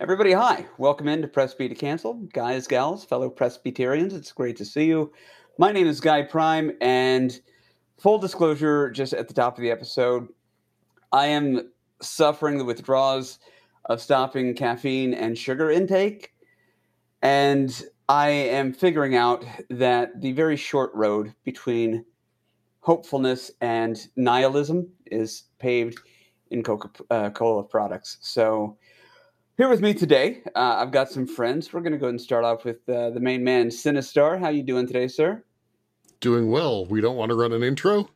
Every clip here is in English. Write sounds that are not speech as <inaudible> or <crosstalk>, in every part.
Everybody, hi. Welcome in to Press B to Cancel. Guys, gals, fellow Presbyterians, it's great to see you. My name is Guy Prime, and full disclosure, just at the top of the episode, I am suffering the withdrawals of stopping caffeine and sugar intake. And I am figuring out that the very short road between hopefulness and nihilism is paved in Coca uh, Cola products. So, here with me today, uh, I've got some friends. We're going to go ahead and start off with uh, the main man, Sinistar. How you doing today, sir? Doing well. We don't want to run an intro.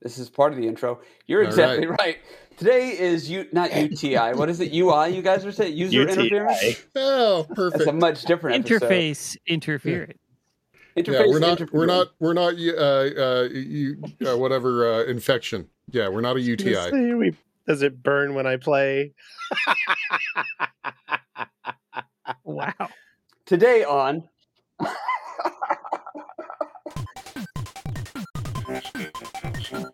This is part of the intro. You're exactly right. right. Today is you not <laughs> UTI. what is it? UI. You guys are saying user UTI. interference. Oh, perfect. It's a much different interface interference. Yeah. Interface yeah, we're not, we're not, we're not, uh, uh, you, uh, whatever, uh, infection. Yeah, we're not a UTI. We does it burn when I play? wow. Today on <laughs>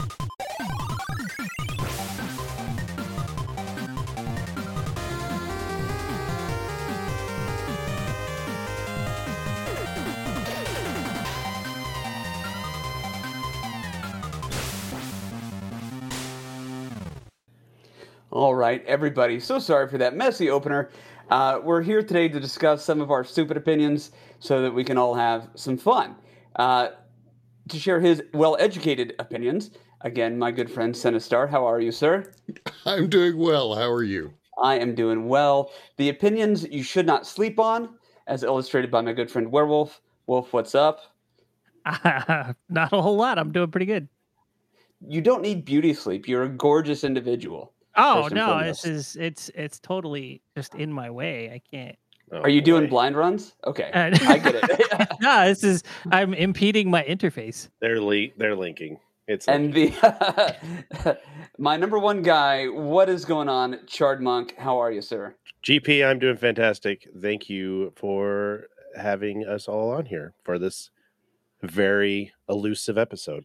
All right, everybody. So sorry for that messy opener. Uh, we're here today to discuss some of our stupid opinions so that we can all have some fun. Uh, to share his well educated opinions, again, my good friend Sinistar. How are you, sir? <laughs> I'm doing well. How are you? I am doing well. The opinions you should not sleep on, as illustrated by my good friend Werewolf. Wolf, what's up? Uh, <laughs> not a whole lot. I'm doing pretty good. You don't need beauty sleep. You're a gorgeous individual. Oh no, this is it's it's totally just in my way. I can't. Oh, Are you boy. doing blind runs? Okay, uh, I get it. <laughs> <laughs> no, this is I'm impeding my interface. They're le- they're linking. It's and the <laughs> my number one guy. What is going on, Chard Monk? How are you, sir? GP, I'm doing fantastic. Thank you for having us all on here for this very elusive episode.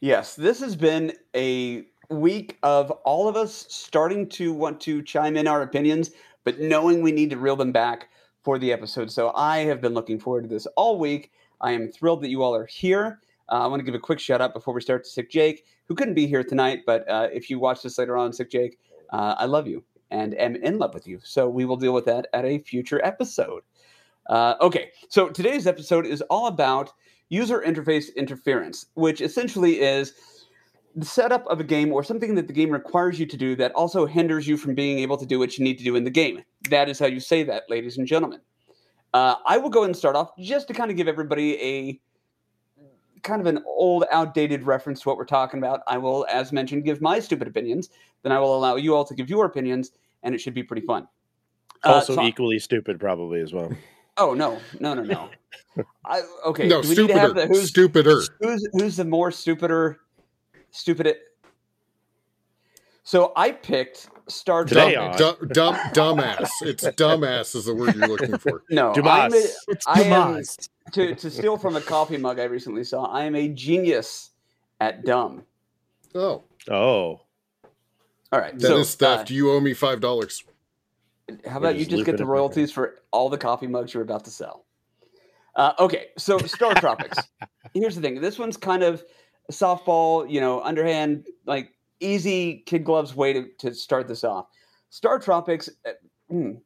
Yes, this has been a week of all of us starting to want to chime in our opinions, but knowing we need to reel them back for the episode. So I have been looking forward to this all week. I am thrilled that you all are here. Uh, I want to give a quick shout out before we start to Sick Jake, who couldn't be here tonight, but uh, if you watch this later on, Sick Jake, uh, I love you and am in love with you. So we will deal with that at a future episode. Uh, okay, so today's episode is all about user interface interference, which essentially is the setup of a game or something that the game requires you to do that also hinders you from being able to do what you need to do in the game. That is how you say that, ladies and gentlemen. Uh, I will go and start off just to kind of give everybody a kind of an old, outdated reference to what we're talking about. I will, as mentioned, give my stupid opinions. Then I will allow you all to give your opinions, and it should be pretty fun. Also, uh, so equally stupid, probably as well. <laughs> Oh no, no, no, no. <laughs> I, okay, no, stupider. The, who's, stupider. Who's who's the more stupider stupid it. So I picked Star Trek. Dumb, dumb, dumbass. It's dumbass is the word you're looking for. <laughs> No, Dumas. A, it's I am, to, to steal from a coffee mug I recently saw, I am a genius at dumb. Oh. Oh. All right. That so, is theft. Uh, you owe me five dollars. How about you just get the royalties for all the coffee mugs you're about to sell? Uh, okay, so Star Tropics. <laughs> Here's the thing. This one's kind of softball, you know, underhand, like easy kid gloves way to, to start this off. Star Tropics, mm,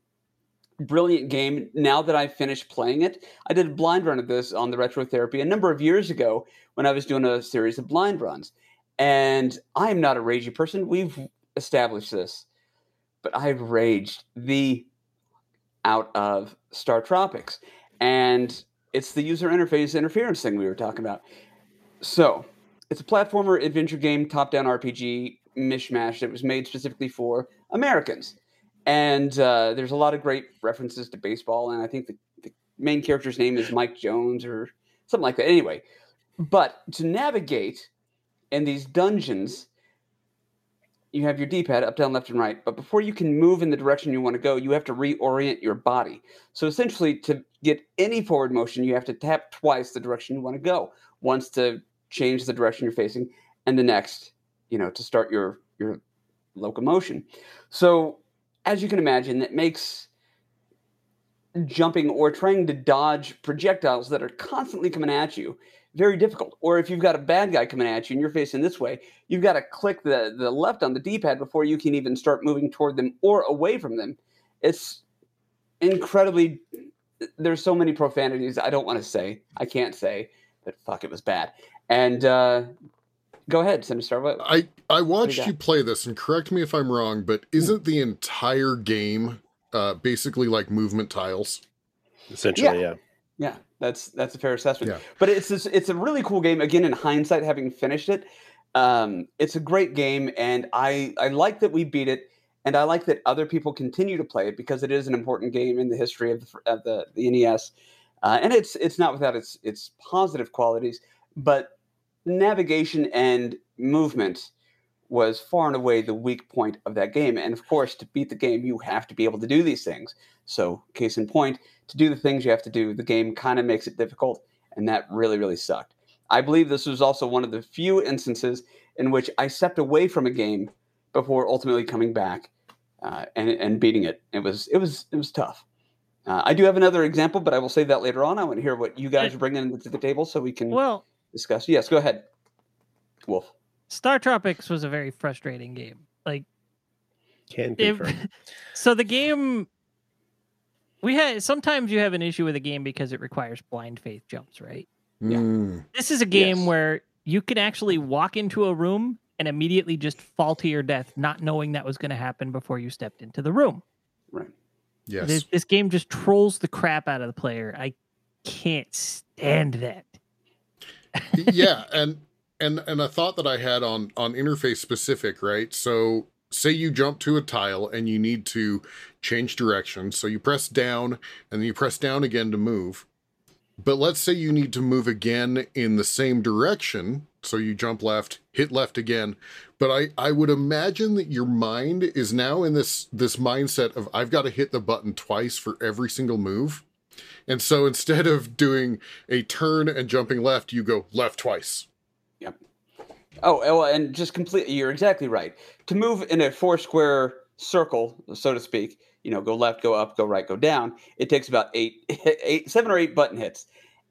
brilliant game. Now that I've finished playing it, I did a blind run of this on the Retro Therapy a number of years ago when I was doing a series of blind runs. And I am not a ragey person. We've established this, but I've raged the out of Star Tropics. And it's the user interface interference thing we were talking about. So it's a platformer adventure game, top down RPG mishmash that was made specifically for Americans. And uh, there's a lot of great references to baseball, and I think the, the main character's name is Mike Jones or something like that. Anyway, but to navigate in these dungeons, you have your D-pad up, down, left, and right. But before you can move in the direction you want to go, you have to reorient your body. So essentially, to get any forward motion, you have to tap twice the direction you want to go. Once to change the direction you're facing, and the next, you know, to start your your locomotion. So, as you can imagine, that makes jumping or trying to dodge projectiles that are constantly coming at you very difficult. Or if you've got a bad guy coming at you and you're facing this way, you've got to click the, the left on the D pad before you can even start moving toward them or away from them. It's incredibly, there's so many profanities I don't want to say. I can't say, but fuck, it was bad. And uh, go ahead, Sinistar. What, I, I watched you, you play this, and correct me if I'm wrong, but isn't the entire game uh, basically like movement tiles? Essentially, yeah. yeah. Yeah, that's that's a fair assessment. Yeah. But it's this, it's a really cool game. Again, in hindsight, having finished it, um, it's a great game, and I I like that we beat it, and I like that other people continue to play it because it is an important game in the history of the of the, the NES, uh, and it's it's not without its its positive qualities, but navigation and movement was far and away the weak point of that game. And of course, to beat the game, you have to be able to do these things. So, case in point, to do the things you have to do, the game kind of makes it difficult, and that really, really sucked. I believe this was also one of the few instances in which I stepped away from a game before ultimately coming back uh, and, and beating it. It was it was it was tough. Uh, I do have another example, but I will save that later on. I want to hear what you guys are bringing to the table so we can well discuss. Yes, go ahead, Wolf. Star Tropics was a very frustrating game. Like, can confirm. If, <laughs> so the game we had sometimes you have an issue with a game because it requires blind faith jumps, right? Yeah. Mm. This is a game yes. where you can actually walk into a room and immediately just fall to your death, not knowing that was going to happen before you stepped into the room. Right. Yes. This, this, game just trolls the crap out of the player. I can't stand that. Yeah, and and and a thought that I had on on interface specific, right? So say you jump to a tile and you need to change direction. So you press down and then you press down again to move. But let's say you need to move again in the same direction. So you jump left, hit left again. But I, I would imagine that your mind is now in this this mindset of I've got to hit the button twice for every single move. And so instead of doing a turn and jumping left, you go left twice. Yep. Oh, and just completely, you're exactly right. To move in a four square circle, so to speak, you know, go left, go up, go right, go down, it takes about eight, <laughs> eight, seven or eight button hits.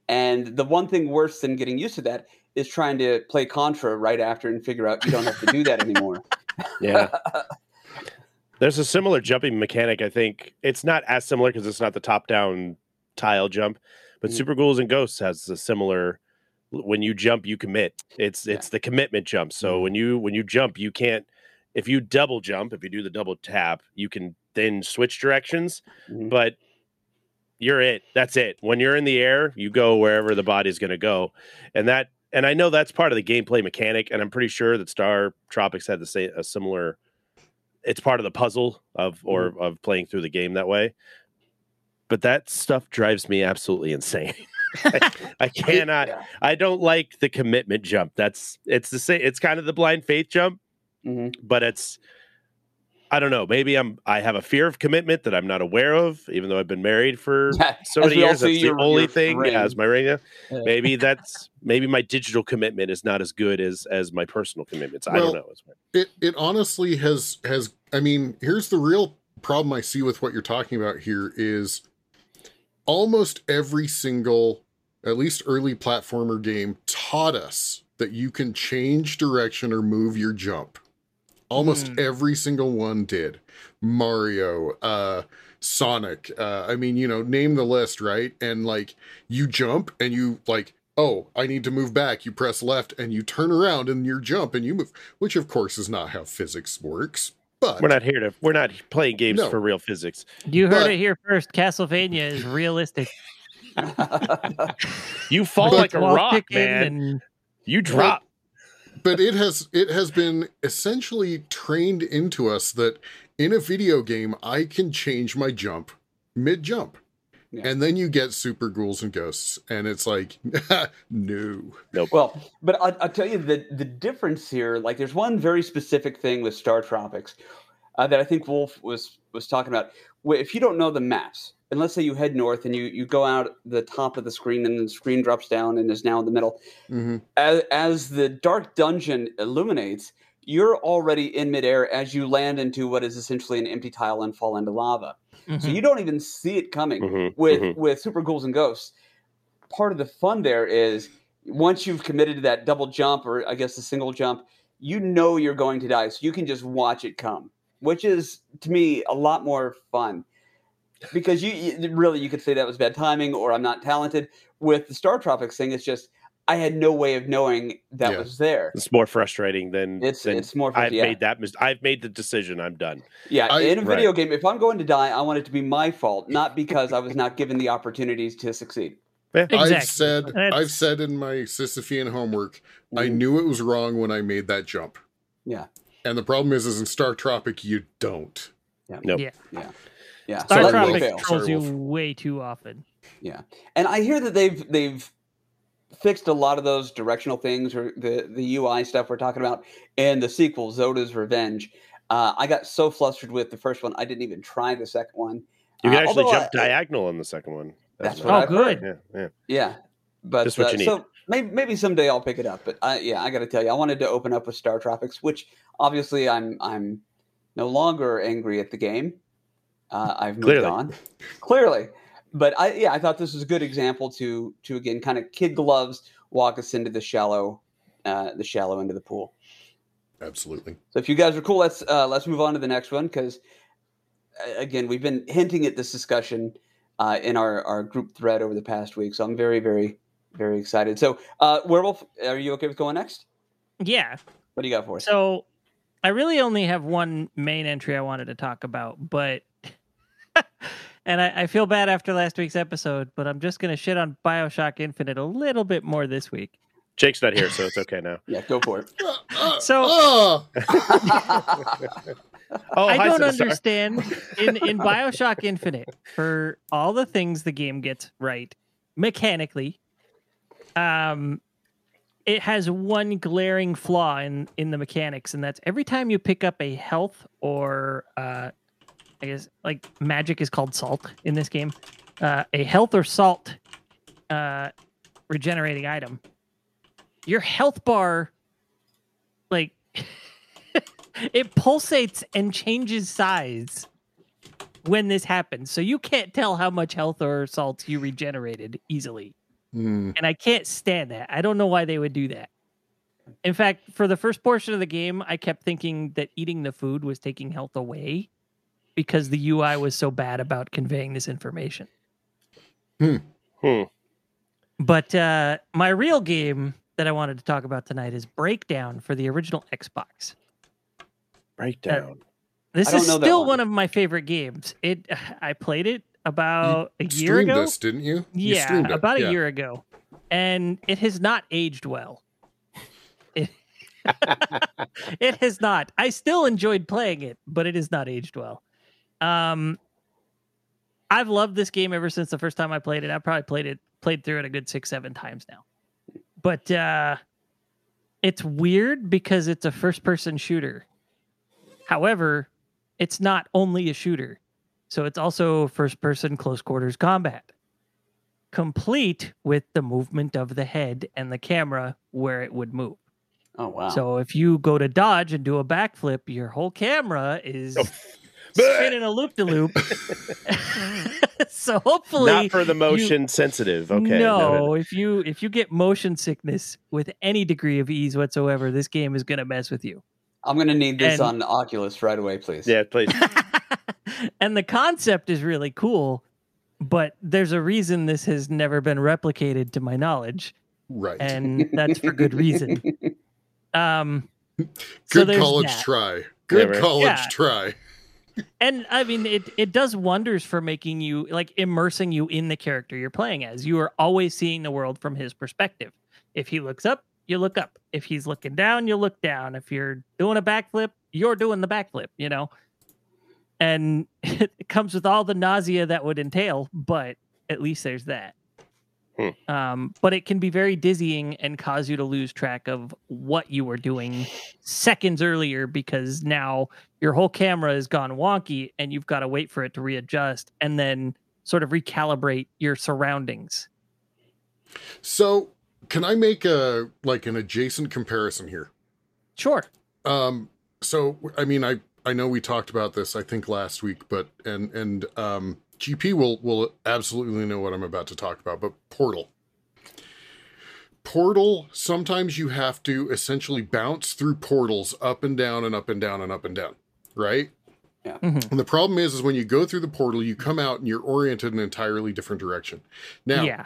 And the one thing worse than getting used to that is trying to play Contra right after and figure out you don't have to do that anymore. <laughs> yeah. There's a similar jumping mechanic, I think. It's not as similar because it's not the top down tile jump, but mm. Super Ghouls and Ghosts has a similar when you jump you commit it's yeah. it's the commitment jump so mm-hmm. when you when you jump you can't if you double jump if you do the double tap you can then switch directions mm-hmm. but you're it that's it when you're in the air you go wherever the body's going to go and that and i know that's part of the gameplay mechanic and i'm pretty sure that star tropics had the same a similar it's part of the puzzle of or mm-hmm. of playing through the game that way but that stuff drives me absolutely insane <laughs> I, <laughs> I, cannot. Yeah. I don't like the commitment jump. That's it's the same. It's kind of the blind faith jump, mm-hmm. but it's. I don't know. Maybe I'm. I have a fear of commitment that I'm not aware of, even though I've been married for <laughs> so many years. That's the only thing. Ring. Yeah, as my ring. Yeah. Maybe that's maybe my digital commitment is not as good as as my personal commitments. Well, I don't know. It it honestly has has. I mean, here's the real problem I see with what you're talking about here is almost every single, at least early platformer game, taught us that you can change direction or move your jump. Almost mm. every single one did. Mario, uh, Sonic, uh, I mean, you know, name the list, right? And like you jump and you like, oh, I need to move back. You press left and you turn around and you jump and you move, which of course is not how physics works. But we're not here to we're not playing games no. for real physics. You heard but, it here first. Castlevania is realistic. <laughs> you fall but, like a rock, man. And, you drop. But, but it has it has been essentially trained into us that in a video game I can change my jump mid jump. Yeah. And then you get super ghouls and ghosts, and it's like, <laughs> no. Nope. Well, but I'll, I'll, tell you the the difference here. Like, there's one very specific thing with Star Tropics uh, that I think Wolf was was talking about. If you don't know the maps, and let's say you head north and you you go out the top of the screen, and the screen drops down and is now in the middle. Mm-hmm. As, as the dark dungeon illuminates, you're already in midair as you land into what is essentially an empty tile and fall into lava. Mm-hmm. So you don't even see it coming. Mm-hmm. With mm-hmm. with Super Ghouls and Ghosts, part of the fun there is once you've committed to that double jump or I guess the single jump, you know you're going to die, so you can just watch it come, which is to me a lot more fun. Because you, you really you could say that was bad timing or I'm not talented. With the Star Tropics thing, it's just I had no way of knowing that yeah. was there. It's more frustrating than it's than it's more. I've yeah. made that. Mis- I've made the decision. I'm done. Yeah, I, in a video right. game, if I'm going to die, I want it to be my fault, not because I was not given the opportunities to succeed. Yeah. Exactly. I've said That's... I've said in my Sisyphean homework, mm-hmm. I knew it was wrong when I made that jump. Yeah. And the problem is, is in Star Tropic, you don't. Yeah. Nope. Yeah. Yeah. Yeah. Star so Tropic trolls you way too often. Yeah, and I hear that they've they've fixed a lot of those directional things or the the UI stuff we're talking about in the sequel, Zoda's Revenge. Uh, I got so flustered with the first one, I didn't even try the second one. You can uh, actually jump I, diagonal on the second one. That's, that's what. Oh, I've good. Heard. Yeah, yeah. yeah. But Just what uh, you need. so maybe maybe someday I'll pick it up. But I, yeah, I got to tell you, I wanted to open up with Star Tropics, which obviously I'm I'm no longer angry at the game. Uh, I've moved Clearly. on. Clearly, but I yeah, I thought this was a good example to to again kind of kid gloves walk us into the shallow uh, the shallow end of the pool. Absolutely. So if you guys are cool, let's uh, let's move on to the next one because again we've been hinting at this discussion uh, in our our group thread over the past week. So I'm very very very excited. So uh, Werewolf, are you okay with going next? Yeah. What do you got for us? So I really only have one main entry I wanted to talk about, but <laughs> and I, I, feel bad after last week's episode, but I'm just going to shit on Bioshock Infinite a little bit more this week. Jake's not here, so it's okay now. yeah, go for it. so, <laughs> <laughs> oh, I don't understand in in Bioshock Infinite for all the things the game gets right mechanically. Um, it has one glaring flaw in in the mechanics, and that's every time you pick up a health or uh, I guess like magic is called salt in this game. Uh, a health or salt uh, regenerating item. Your health bar, like, <laughs> it pulsates and changes size when this happens. So you can't tell how much health or salt you regenerated easily. Mm. And I can't stand that. I don't know why they would do that. In fact, for the first portion of the game, I kept thinking that eating the food was taking health away because the UI was so bad about conveying this information. Hmm. Hmm. But uh, my real game that I wanted to talk about tonight is Breakdown for the original Xbox. Breakdown. Uh, this is still one. one. of my favorite games. It <sighs> I played it about you a year ago. This didn't you? you yeah, about yeah. a year ago, and it has not aged well. It, <laughs> <laughs> it has not. I still enjoyed playing it, but it has not aged well. Um, I've loved this game ever since the first time I played it. I probably played it played through it a good six seven times now. But uh, it's weird because it's a first person shooter. However, it's not only a shooter, so it's also first person close quarters combat, complete with the movement of the head and the camera where it would move. Oh wow! So if you go to dodge and do a backflip, your whole camera is. Spinning a loop de loop. So hopefully, not for the motion you, sensitive. Okay. No, no, no, if you if you get motion sickness with any degree of ease whatsoever, this game is going to mess with you. I'm going to need this and, on Oculus right away, please. Yeah, please. <laughs> and the concept is really cool, but there's a reason this has never been replicated to my knowledge. Right. And that's for good reason. <laughs> Um, good so college that. try. Good yeah, right. college yeah. try and I mean, it it does wonders for making you like immersing you in the character you're playing as. You are always seeing the world from his perspective. If he looks up, you look up. If he's looking down, you look down. If you're doing a backflip, you're doing the backflip. You know, and <laughs> it comes with all the nausea that would entail, but at least there's that. Hmm. Um, but it can be very dizzying and cause you to lose track of what you were doing seconds earlier because now your whole camera has gone wonky and you've got to wait for it to readjust and then sort of recalibrate your surroundings. So, can I make a like an adjacent comparison here? Sure. Um, so I mean, I I know we talked about this I think last week, but and and um, GP will will absolutely know what I'm about to talk about. But Portal, Portal. Sometimes you have to essentially bounce through portals up and down and up and down and up and down, right? Yeah. Mhm. And the problem is, is when you go through the portal, you come out and you're oriented in an entirely different direction. Now, yeah.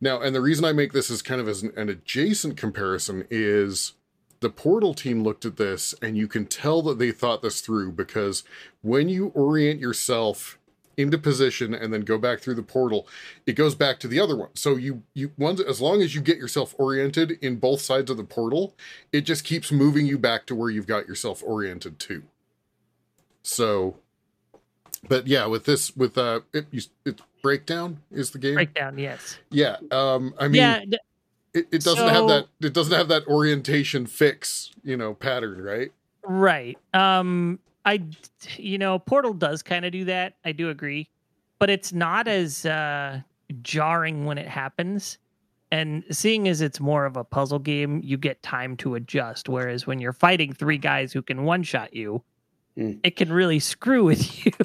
now, and the reason I make this as kind of as an, an adjacent comparison is the Portal team looked at this and you can tell that they thought this through because when you orient yourself into position and then go back through the portal, it goes back to the other one. So you you once as long as you get yourself oriented in both sides of the portal, it just keeps moving you back to where you've got yourself oriented to. So but yeah, with this with uh it, you, it's breakdown is the game. Breakdown, yes. Yeah. Um I mean yeah, th- it, it doesn't have that it doesn't have that orientation fix you know pattern right right. Um, I, you know, Portal does kind of do that. I do agree, but it's not as uh, jarring when it happens. And seeing as it's more of a puzzle game, you get time to adjust. Whereas when you're fighting three guys who can one shot you, Mm. it can really screw with you. <laughs>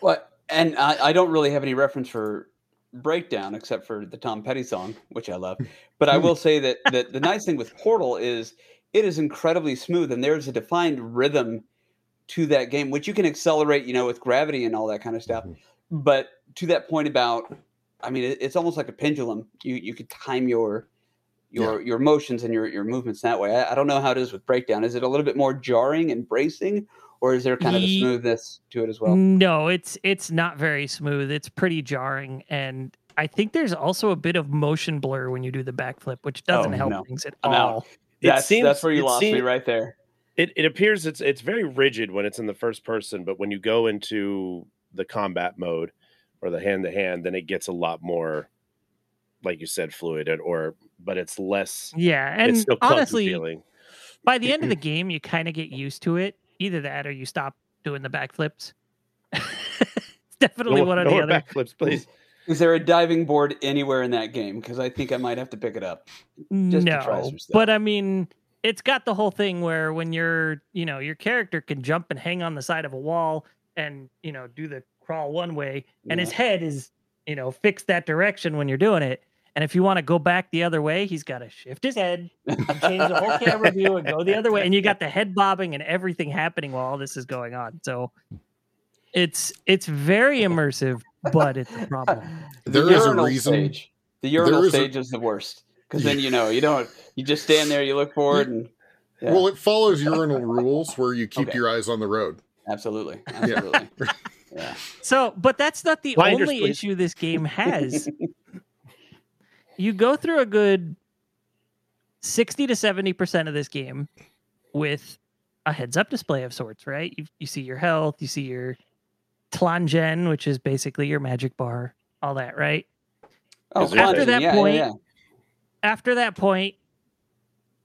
What? And I, I don't really have any reference for breakdown except for the Tom Petty song, which I love. But I will say that, that the nice thing with Portal is it is incredibly smooth and there's a defined rhythm to that game, which you can accelerate, you know, with gravity and all that kind of stuff. Mhm. But to that point about, I mean, it, it's almost like a pendulum. You you could time your your your motions and your your movements that way. I, I don't know how it is with breakdown. Is it a little bit more jarring and bracing, or is there kind of a smoothness to it as well? No, it's it's not very smooth. It's pretty jarring, and I think there's also a bit of motion blur when you do the backflip, which oh, doesn't Oh, help no. things at I'm out. all. It That's seems- that's where you it lost me right there. It it appears it's it's very rigid when it's in the first person, but when you go into the combat mode or the hand to hand, then it gets a lot more, like you said, fluid or but it's less. Yeah, and it's still clunky honestly, feeling. by the end of <clears throat> the game, you kind of get used to it. Either that, or you stop doing the backflips. <laughs> it's definitely No- one or no the more other. backflips, please. Is there a diving board anywhere in that game? Because I think I might have to pick it up. just to try no, but I mean, it's got the whole thing where when you're, you know, your character can jump and hang on the side of a wall and you know do the crawl one way, and his head is, you know, fixed that direction when you're doing it. And if you want to go back the other way, he's got to shift his head, change the whole camera <laughs> view, and go the other way. And you got the head bobbing and everything happening while all this is going on. So it's it's very <laughs> immersive, but it's a problem. The There is a urinal reason- Stage. The urinal there is a- stage is the worst because then you know you don't. You just stand there, you look forward, and yeah, well it follows urinal rules where you keep Okay. your eyes on the road absolutely, absolutely. <laughs> yeah. So, but that's not the Blinders, only please. issue this game has. You go through a good 60 to 70% of this game with a heads up display of sorts, right? You, you see your health, you see your Tlangen, which is basically your magic bar, all that, right? Oh, Is there- After that yeah, point- yeah, yeah. After that point,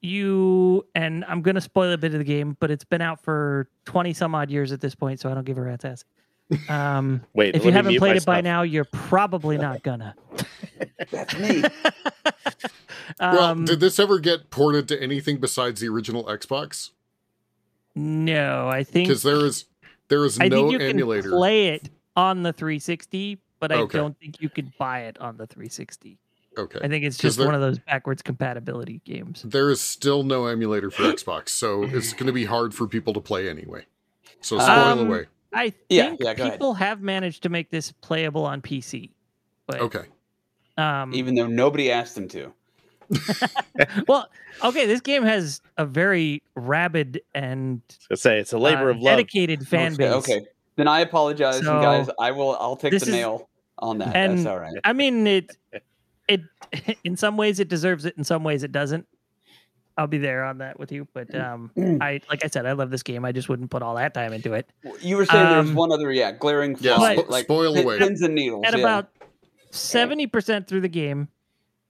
you, and I'm going to spoil a bit of the game, but it's been out for 20 some odd years at this point, so I don't give a rat's ass. Um, Wait, if you haven't played it by now, you're probably not <laughs> gonna. that's me. <laughs> well um, did this ever get ported to anything besides the original xbox no, I think because there is there is I no think you emulator can play it on the 360, but I Okay. don't think you could buy it on the 360. okay I think it's just there- one of those backwards compatibility games. there is still no emulator for <gasps> xbox so it's going to be hard for people to play anyway so spoil Um, away I think yeah, go ahead. people have managed to make this playable on PC. But, okay Um, Even though nobody asked them to. <laughs> well, okay, this game has a very rabid and I say it's a labor uh, of love. dedicated fan okay, base. Okay, then I apologize, So, guys. I will. I'll take the is- nail on that. and- That's all right. I mean, it, it, <laughs> in some ways it deserves it. In some ways it doesn't. I'll be there on that with you, but um, I, like I said, I love this game. I just wouldn't put all that time into it. You were saying there's um, one other, yeah, glaring Yeah, flaw, spo- like spoil pin- away. pins and needles. At yeah. about seventy percent through the game,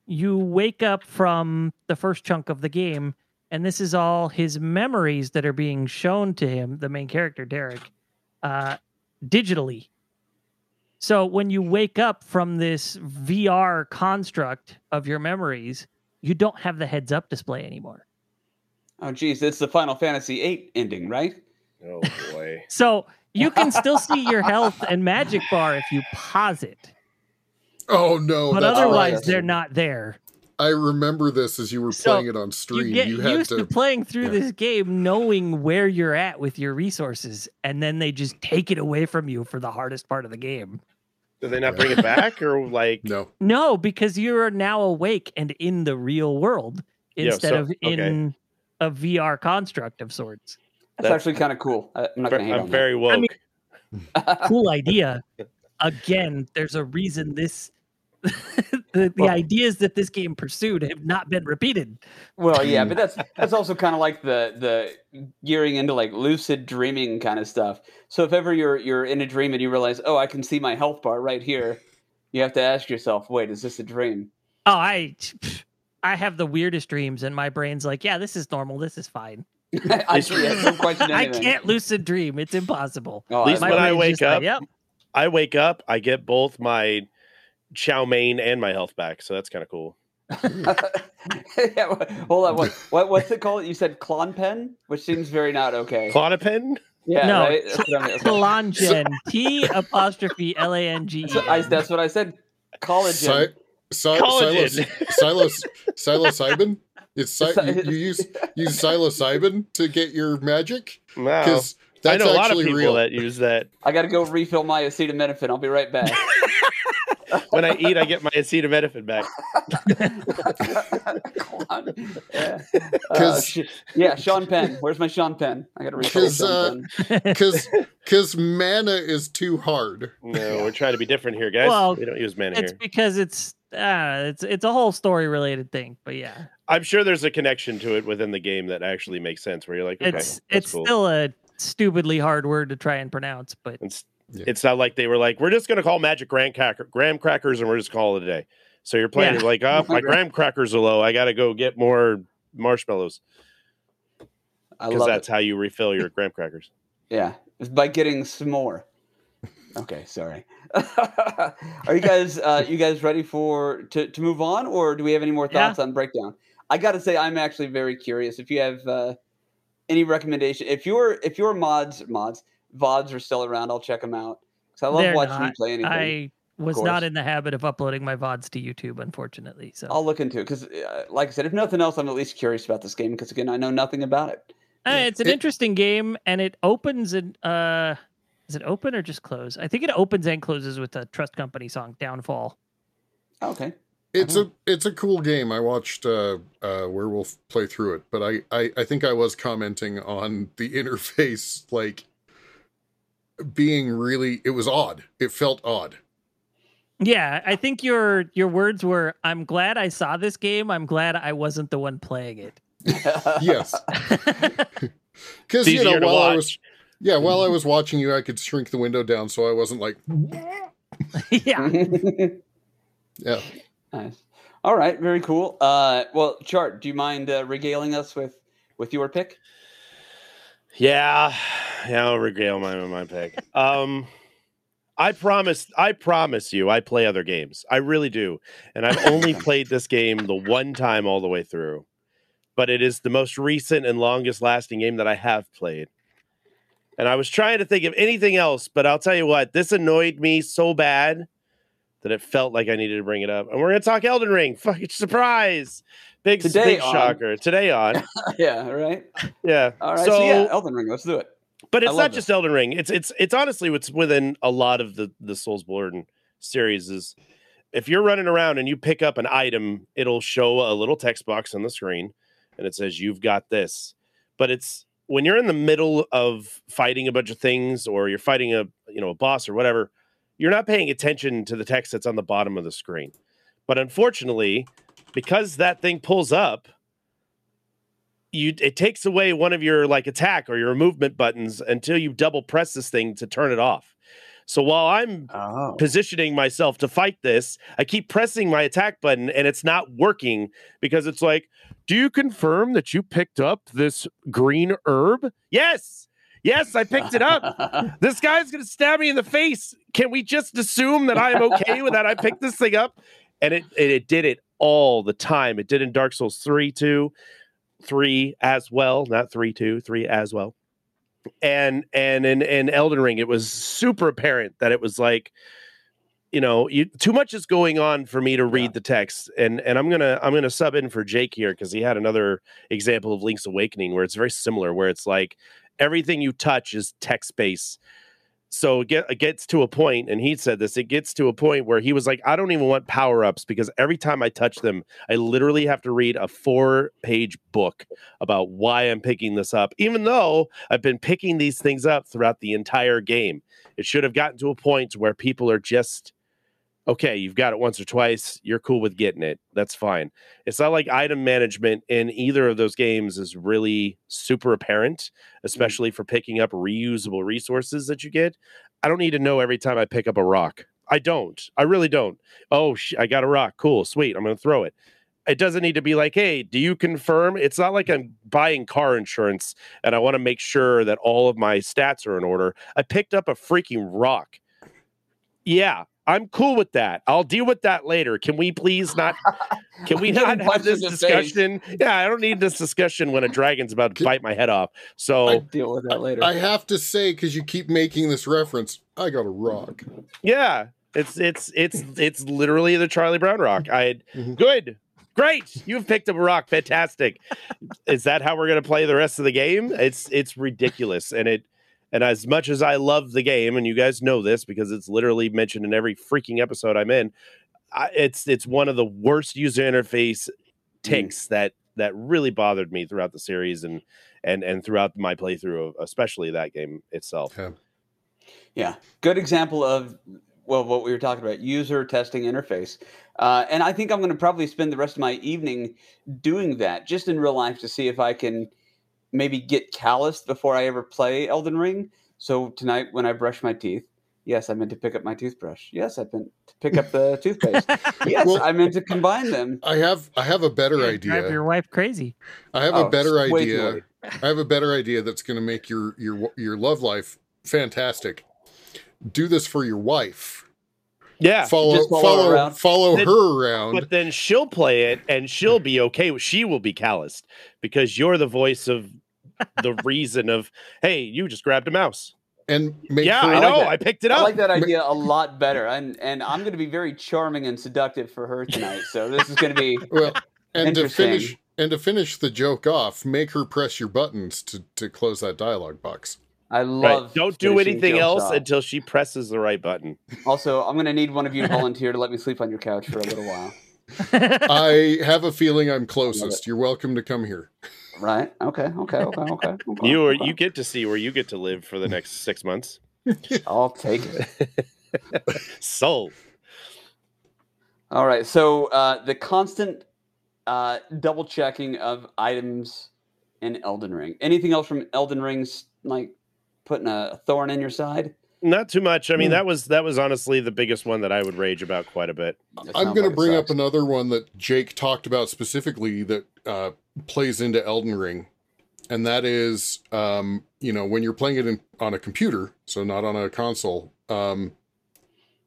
you wake up from the first chunk of the game, and this is all his memories that are being shown to him, the main character Derrick, uh, digitally. So when you wake up from this VR construct of your memories, you don't have the heads up display anymore. Oh, geez, it's the Final Fantasy VIII ending, right? Oh boy. <laughs> So you can still see your health and magic bar if you pause it, Oh no! but that's otherwise right. they're not there. I remember this as you were So, playing it on stream. You get had used to, to. playing through yeah. this game knowing where you're at with your resources, and then they just take it away from you for the hardest part of the game. Did they not <laughs> bring it back or like? No, No, because you are now awake and in the real world Yeah, instead so- of in a VR construct of sorts. That's, That's- actually kind of cool. I- I'm not going to I'm very woke. mean- <laughs> Cool idea. <laughs> Again, there's a reason this <laughs> the, the ideas that this game pursued have not been repeated. well, yeah, hmm. but that's that's also kind of like the the gearing into like lucid dreaming kind of stuff. So if ever you're you're in a dream and you realize, oh, I can see my health bar right here, you have to ask yourself, wait, is this a dream? Oh, I I have the weirdest dreams, and my brain's like, yeah, this is normal. This is fine. <laughs> I see. Yeah, don't question I can't lucid dream. It's impossible. Oh, At least I My when I wake just like, up, yep. I wake up, I get both my chow mein and my health back, so that's kind of cool. <laughs> yeah, hold on. What, what what's it called? You said Clonpen, which seems very not okay. Klonopin? yeah, No, right? That's what I mean. Okay. Telangen. T apostrophe L A N G. E So I, that's what I said. Collagen. si- si- Collagen. silos, silos, psilocybin. It's si- you, you use use psilocybin to get your magic Wow. because I know a lot of people real. that use that. I got to go refill my acetaminophen. I'll be right back. <laughs> When I eat, I get my acetaminophen back. Clon- yeah. Uh, 'Cause- <laughs> yeah, Sean Penn. Where's my Sean Penn? I got to refill 'Cause, Sean uh, because <laughs> because <laughs> mana is too hard. No, we're trying to be different here, guys. Well, we don't use mana It's here. because it's uh, it's it's a whole story related thing. But yeah, I'm sure there's a connection to it within the game that actually makes sense. Where you're like, okay, it's that's it's cool. still a stupidly hard word to try and pronounce. But It's, Yeah. it's not like they were like, we're just going to call magic graham, cracker, graham crackers and we're just calling it a day. So you're playing Yeah. you're like, oh, <laughs> my graham crackers are low. I got to go get more marshmallows I because love that's it. how you refill your graham crackers. <laughs> Yeah, it's by getting some more. Okay, sorry. <laughs> Are you guys uh, you guys ready for to, to move on, or do we have any more Yeah. thoughts on breakdown? I got to say, I'm actually very curious. If you have uh, any recommendation, if your if your mods mods vods are still around, I'll check them out because I love They're watching you play anything. I was not in the habit of uploading my vods to YouTube, unfortunately. So I'll look into it because, uh, like I said, if nothing else, I'm at least curious about this game because again, I know nothing about it. Uh, it's an It- interesting game, and it opens and uh, is it open or just close? I think it opens and closes with the Trust Company song "Downfall." Oh, okay, It's a it's a cool game. I watched uh, uh, Werewolf play through it, but I, I I think I was commenting on the <laughs> interface like being really. It was odd. It felt odd. Yeah, I think your your words were, "I'm glad I saw this game. I'm glad I wasn't the one playing it." <laughs> Yes, <laughs> because you know while I was yeah while I was watching you, I could shrink the window down so I wasn't like <laughs> yeah, yeah. nice. All right, very cool. Uh, well, Chart, do you mind uh, regaling us with with your pick? Yeah, yeah, I'll regale my my pick. Um, I promise, I promise you, I play other games. I really do, and I've <laughs> only played this game the one time all the way through. But it is the most recent and longest lasting game that I have played. And I was trying to think of anything else, but I'll tell you what, this annoyed me so bad that it felt like I needed to bring it up. And we're gonna talk Elden Ring. <laughs> Fucking surprise! Big, Today big on. shocker today on. <laughs> yeah, right. Yeah. All right. So, yeah, Elden Ring. Let's do it. but it's not just Elden Ring. It's it's it's honestly what's within a lot of the the Soulsborne series is if you're running around and you pick up an item, it'll show a little text box on the screen and it says you've got this. But it's when you're in the middle of fighting a bunch of things or you're fighting a you know a boss or whatever, you're not paying attention to the text that's on the bottom of the screen. But unfortunately, because that thing pulls up, you it takes away one of your like attack or your movement buttons until you double press this thing to turn it off. So while I'm Oh. positioning myself to fight this, I keep pressing my attack button and it's not working because it's like, "Do you confirm that you picked up this green herb?" Yes. Yes, I picked it up. <laughs> This guy's going to stab me in the face. Can we just assume that I'm okay with that? I picked this thing up and it, it it did it all the time. It did in Dark Souls 3 too. three as well, not three two, three as well. And and in, in Elden Ring, it was super apparent that it was like, you know, you, too much is going on for me to read yeah. the text. And and I'm gonna I'm gonna sub in for Jake here because he had another example of Link's Awakening where it's very similar, where it's like everything you touch is text based so it, get, it gets to a point, and he said this. It gets to a point where he was like, "I don't even want power ups because every time I touch them, I literally have to read a four page book about why I'm picking this up, even though I've been picking these things up throughout the entire game. It should have gotten to a point where people are just okay, you've got it once or twice, you're cool with getting it. That's fine. It's not like item management in either of those games is really super apparent, mm. especially for picking up reusable resources that you get. I don't need to know every time I pick up a rock. I don't. I really don't. Oh, sh- I got a rock. Cool. Sweet. I'm going to throw it. It doesn't need to be like, hey, do you confirm? It's not like I'm buying car insurance and I want to make sure that all of my stats are in order. I picked up a freaking rock. Yeah, I'm cool with that. I'll deal with that later. Can we please not? <laughs> Can we not have this discussion? Face. Yeah, I don't need this discussion when a dragon's about to bite my head off. So I'll deal with that later. I have to say because you keep making this reference. I got a rock. Yeah, it's it's it's it's literally the Charlie Brown rock. I mm-hmm. good. Great, you've picked up a rock. Fantastic. Is that how we're going to play the rest of the game? It's it's ridiculous, and it and as much as I love the game, and you guys know this because it's literally mentioned in every freaking episode I'm in, I, it's it's one of the worst user interface ticks mm. that that really bothered me throughout the series and and and throughout my playthrough of especially that game itself. Yeah. yeah. Good example of well what we were talking about user testing interface. Uh, and I think I'm going to probably spend the rest of my evening doing that just in real life to see if I can maybe get calloused before I ever play Elden Ring. So tonight, when I brush my teeth, yes, I meant to pick up my toothbrush. Yes, I meant to pick up the <laughs> toothpaste. Yes, well, I meant to combine them. I have I have a better yeah, idea. Drive your wife crazy. I have oh, a better idea. I have a better idea that's going to make your your your love life fantastic. Do this for your wife. Yeah, follow follow follow, follow then, her around. But then she'll play it, and she'll be okay. She will be calloused because you're the voice of the reason of hey, you just grabbed a mouse. And yeah, I know. I, I, picked it up. I like that idea a lot better, and and I'm going to be very charming and seductive for her tonight. So this is going to be <laughs> well. And to finish and to finish the joke off, make her press your buttons to to close that dialogue box. I love. Right. Don't do anything else shot. until she presses the right button. Also, I'm going to need one of you to volunteer to let me sleep on your couch for a little while. <laughs> I <laughs> have a feeling I'm closest. You're welcome to come here. Right. Okay. Okay. Okay. Okay. okay <laughs> you you get to see where you get to live for the next six months. <laughs> I'll take it. <laughs> Sold. All right. So uh, the constant uh, double checking of items in Elden Ring. Anything else from Elden Ring's like putting a thorn in your side? Not too much. I mean, mm. that was that was honestly the biggest one that I would rage about quite a bit. I'm going to like bring up another one that Jake talked about specifically that uh, plays into Elden Ring, and that is, um, you know, when you're playing it in, on a computer, so not on a console, um,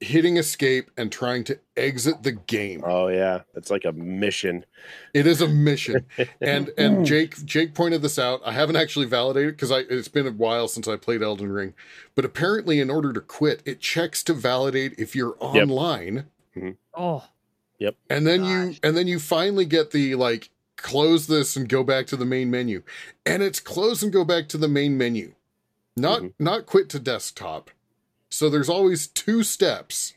hitting escape and trying to exit the game. Oh yeah, it's like a mission. It is a mission. <laughs> and and Jake Jake pointed this out. I haven't actually validated because I it's been a while since I played Elden Ring, but apparently in order to quit, it checks to validate if you're online. Yep. Mm-hmm. Oh. Yep. And then Gosh. you and then you finally get the like close this and go back to the main menu. And it's close and go back to the main menu. Not mm-hmm. not quit to desktop so there's always two steps.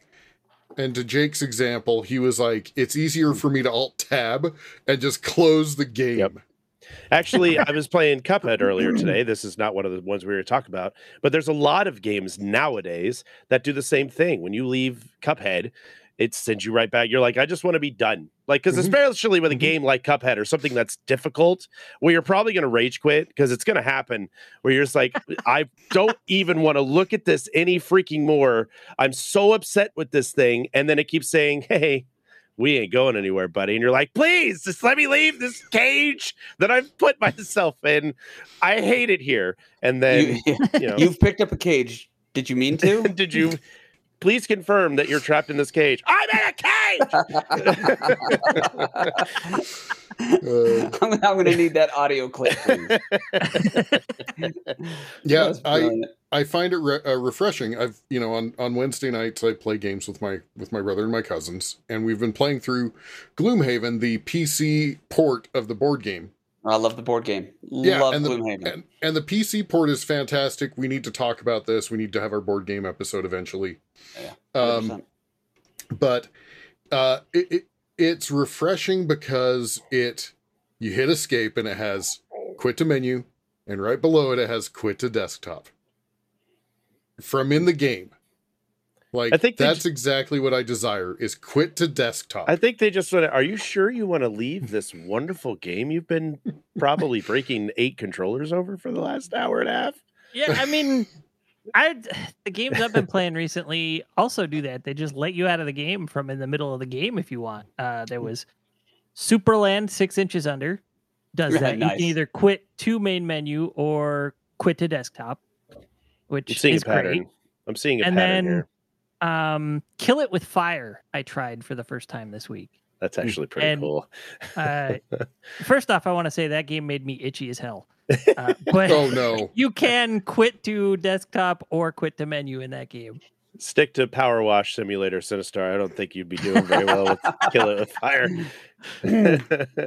And to Jake's example, he was like, it's easier for me to alt tab and just close the game. Yep. Actually, I was playing Cuphead earlier today. This is not one of the ones we were talking about, but there's a lot of games nowadays that do the same thing. When you leave Cuphead, it sends you right back. You're like, I just want to be done. Like, because mm-hmm. especially with a mm-hmm. game like Cuphead or something that's difficult, where you're probably going to rage quit because it's going to happen. Where you're just like, I don't even want to look at this any freaking more. I'm so upset with this thing, and then it keeps saying, "Hey, we ain't going anywhere, buddy." And you're like, "Please, just let me leave this cage that I've put <laughs> myself in. I hate it here." And then <laughs> you, you know, you've picked up a cage. Did you mean to? <laughs> did you? Please confirm that you're trapped in this cage. I'm in a cage. Uh, <laughs> I'm, I'm going to need that audio clip. <laughs> yeah, I I find it re- uh, refreshing. I've you know on on Wednesday nights I play games with my with my brother and my cousins, and we've been playing through Gloomhaven, the PC port of the board game. I love the board game. Yeah, love and the, Gloomhaven. and, and the PC port is fantastic. We need to talk about this. We need to have our board game episode eventually. Yeah, Um, but uh, it, it it's refreshing because it you hit escape and it has quit to menu, and right below it it has quit to desktop from in the game. Like I think that's ju- exactly what I desire is quit to desktop. I think they just want to. Are you sure you want to leave this wonderful game you've been probably <laughs> breaking eight controllers over for the last hour and a half? Yeah, I mean, I the games I've been playing recently also do that. They just let you out of the game from in the middle of the game if you want. Uh, there was Superland six inches under does that. You can either quit to main menu or quit to desktop, I'm which seeing a is pattern. great. I'm seeing a And pattern then- here. Um, Kill It with Fire. I tried for the first time this week. That's actually pretty and- cool. Uh, <laughs> first off, I want to say that game made me itchy as hell. <laughs> Uh, but oh no. <laughs> you can quit to desktop or quit to menu in that game. Stick to Power Wash Simulator Sinistar. I don't think you'd be doing very well with Kill It with Fire.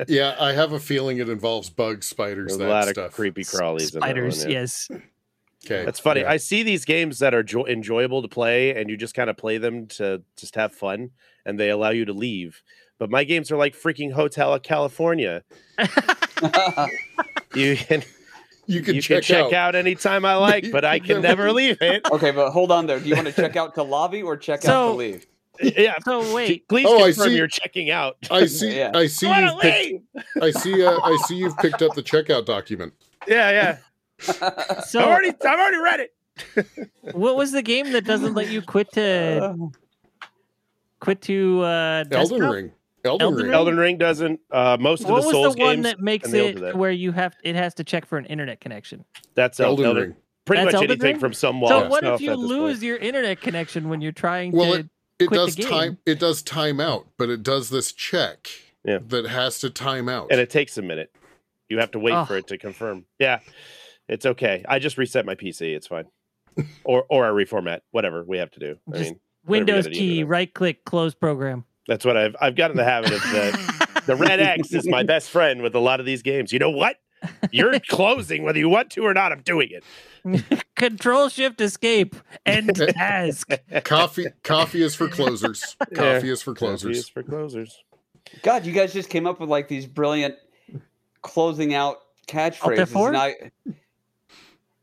Yeah, I have a feeling it involves bugs, spiders, a that lot stuff. of creepy crawlies. in that Spiders, one, yeah. yes. Okay. That's funny. Yeah. I see these games that are jo- enjoyable to play, and you just kind of play them to just have fun, and they allow you to leave. But my games are like freaking Hotel California. <laughs> You can you can you check, can check out. out. anytime I like, <laughs> but I can never leave it. okay, but hold on there. Do you want to <laughs> check out to lobby or check out So- to leave? Yeah. So wait, Please Oh, I confirm see. you're checking out. I see. Yeah. I see I you've picked. I see. Uh, I see you've picked up the checkout document. Yeah, yeah. <laughs> so I've already, I've already read it. <laughs> what was the game that doesn't let you quit to <sighs> quit to uh. Elden Ring. Elden, Elden Ring. Ring? Elden Ring doesn't. Uh, most of the Souls games. What was the one that makes it that. where you have it has to check for an internet connection? That's Elden, Elden Elden Ring. Pretty That's much Elden anything Ring? from some so what if you lose your internet connection when you're trying Well, to? it- It does time. It does time out, but it does this check. Yeah. That has to time out. and it takes a minute. You have to wait Oh. for it to confirm. Yeah, it's okay. I just reset my PC. It's fine. or or I reformat whatever we have to do. I Just mean, Windows key, right click, close program. that's what I've I've got in the habit of the <laughs> the red X is my best friend with a lot of these games. You know what? You're <laughs> closing whether you want to or not. I'm doing it. <laughs> Control Shift Escape and task. coffee. Coffee is for closers. Coffee is for closers. Coffee is for closers. God, you guys just came up with like these brilliant closing out catchphrases.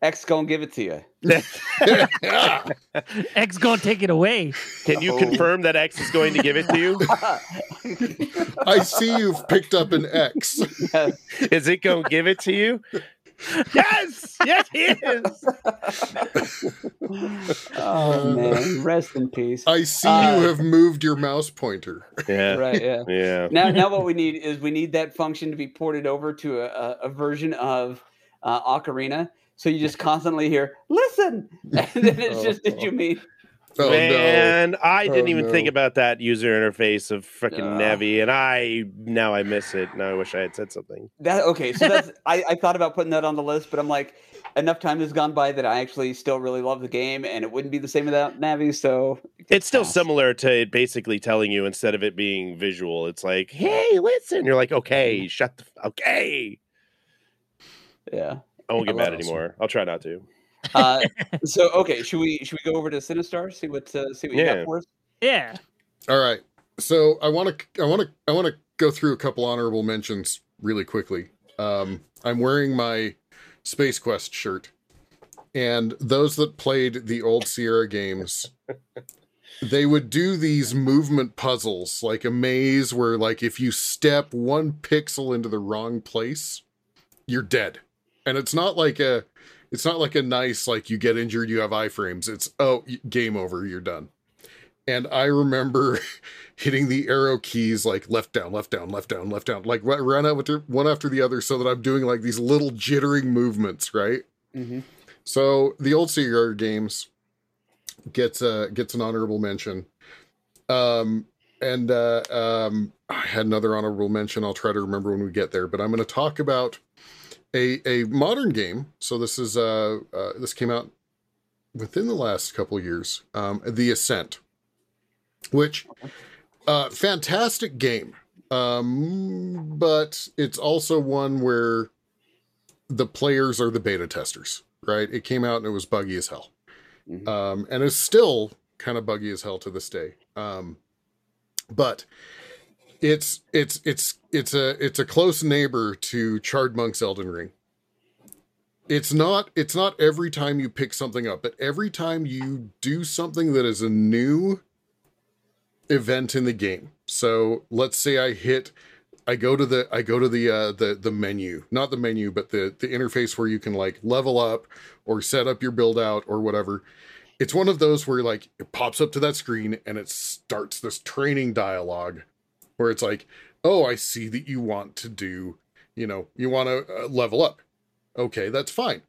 F4? And I, X gonna give it to you. Yeah. <laughs> X gonna take it away. Can you Oh. confirm that X is going to give it to you? I see you've picked up an X. <laughs> Is it going to give it to you? Yes, yes, he is. oh man, rest in peace. I see Uh, you have moved your mouse pointer. Yeah, Right, yeah. yeah. Now, now what we need is we need that function to be ported over to a, a, a version of uh, Ocarina. So you just constantly hear, "Listen," <laughs> and then it's Oh, just, "Did you mean?" Oh Man, I didn't Oh, even think about that user interface of freaking Ah. Navi, and I now I miss it. Now I wish I had said something. That okay? So that's <laughs> I, I thought about putting that on the list, but I'm like, enough time has gone by that I actually still really love the game, and it wouldn't be the same without Navi. So It's still Pass. similar to it basically telling you instead of it being visual, it's like, "Hey, listen." You're like, "Okay, shut the f- okay." yeah. I won't get That's mad awesome. anymore. I'll try not to. Uh, <laughs> so okay, should we should we go over to Sinistar? See what uh, see what you Yeah. got for us? Yeah. All right. So I want to I want to I want to go through a couple honorable mentions really quickly. Um, I'm wearing my Space Quest shirt, and those that played the old Sierra games, <laughs> they would do these movement puzzles like a maze where like if you step one pixel into the wrong place, you're dead. And it's not like a it's not like a nice like you get injured, you have iframes. It's oh game over, you're done. And I remember <laughs> hitting the arrow keys like left down, left down, left down, left down, like ru- run out with the- one after the other, so that I'm doing like these little jittering movements, right? Mm-hmm. So the old Sierra games gets a gets an honorable mention. Um, and uh, um, I had another honorable mention. I'll try to remember when we get there, but I'm going to talk about a a modern game. So this is uh, uh this came out within the last couple of years. Um, the Ascent, which uh, fantastic game, um, but it's also one where the players are the beta testers. Right? It came out and it was buggy as hell, mm-hmm. um, and it's still kind of buggy as hell to this day. Um, but it's it's it's it's a it's a close neighbor to Charred Monk's Elden Ring. It's not it's not every time you pick something up, but every time you do something that is a new event in the game. So let's say I hit I go to the I go to the uh the the menu, not the menu, but the the interface where you can like level up or set up your build out or whatever it's one of those where like it pops up to that screen and it starts this training dialogue where it's like, "Oh, I see that you want to do, you know, you want to uh, level up." Okay, that's fine.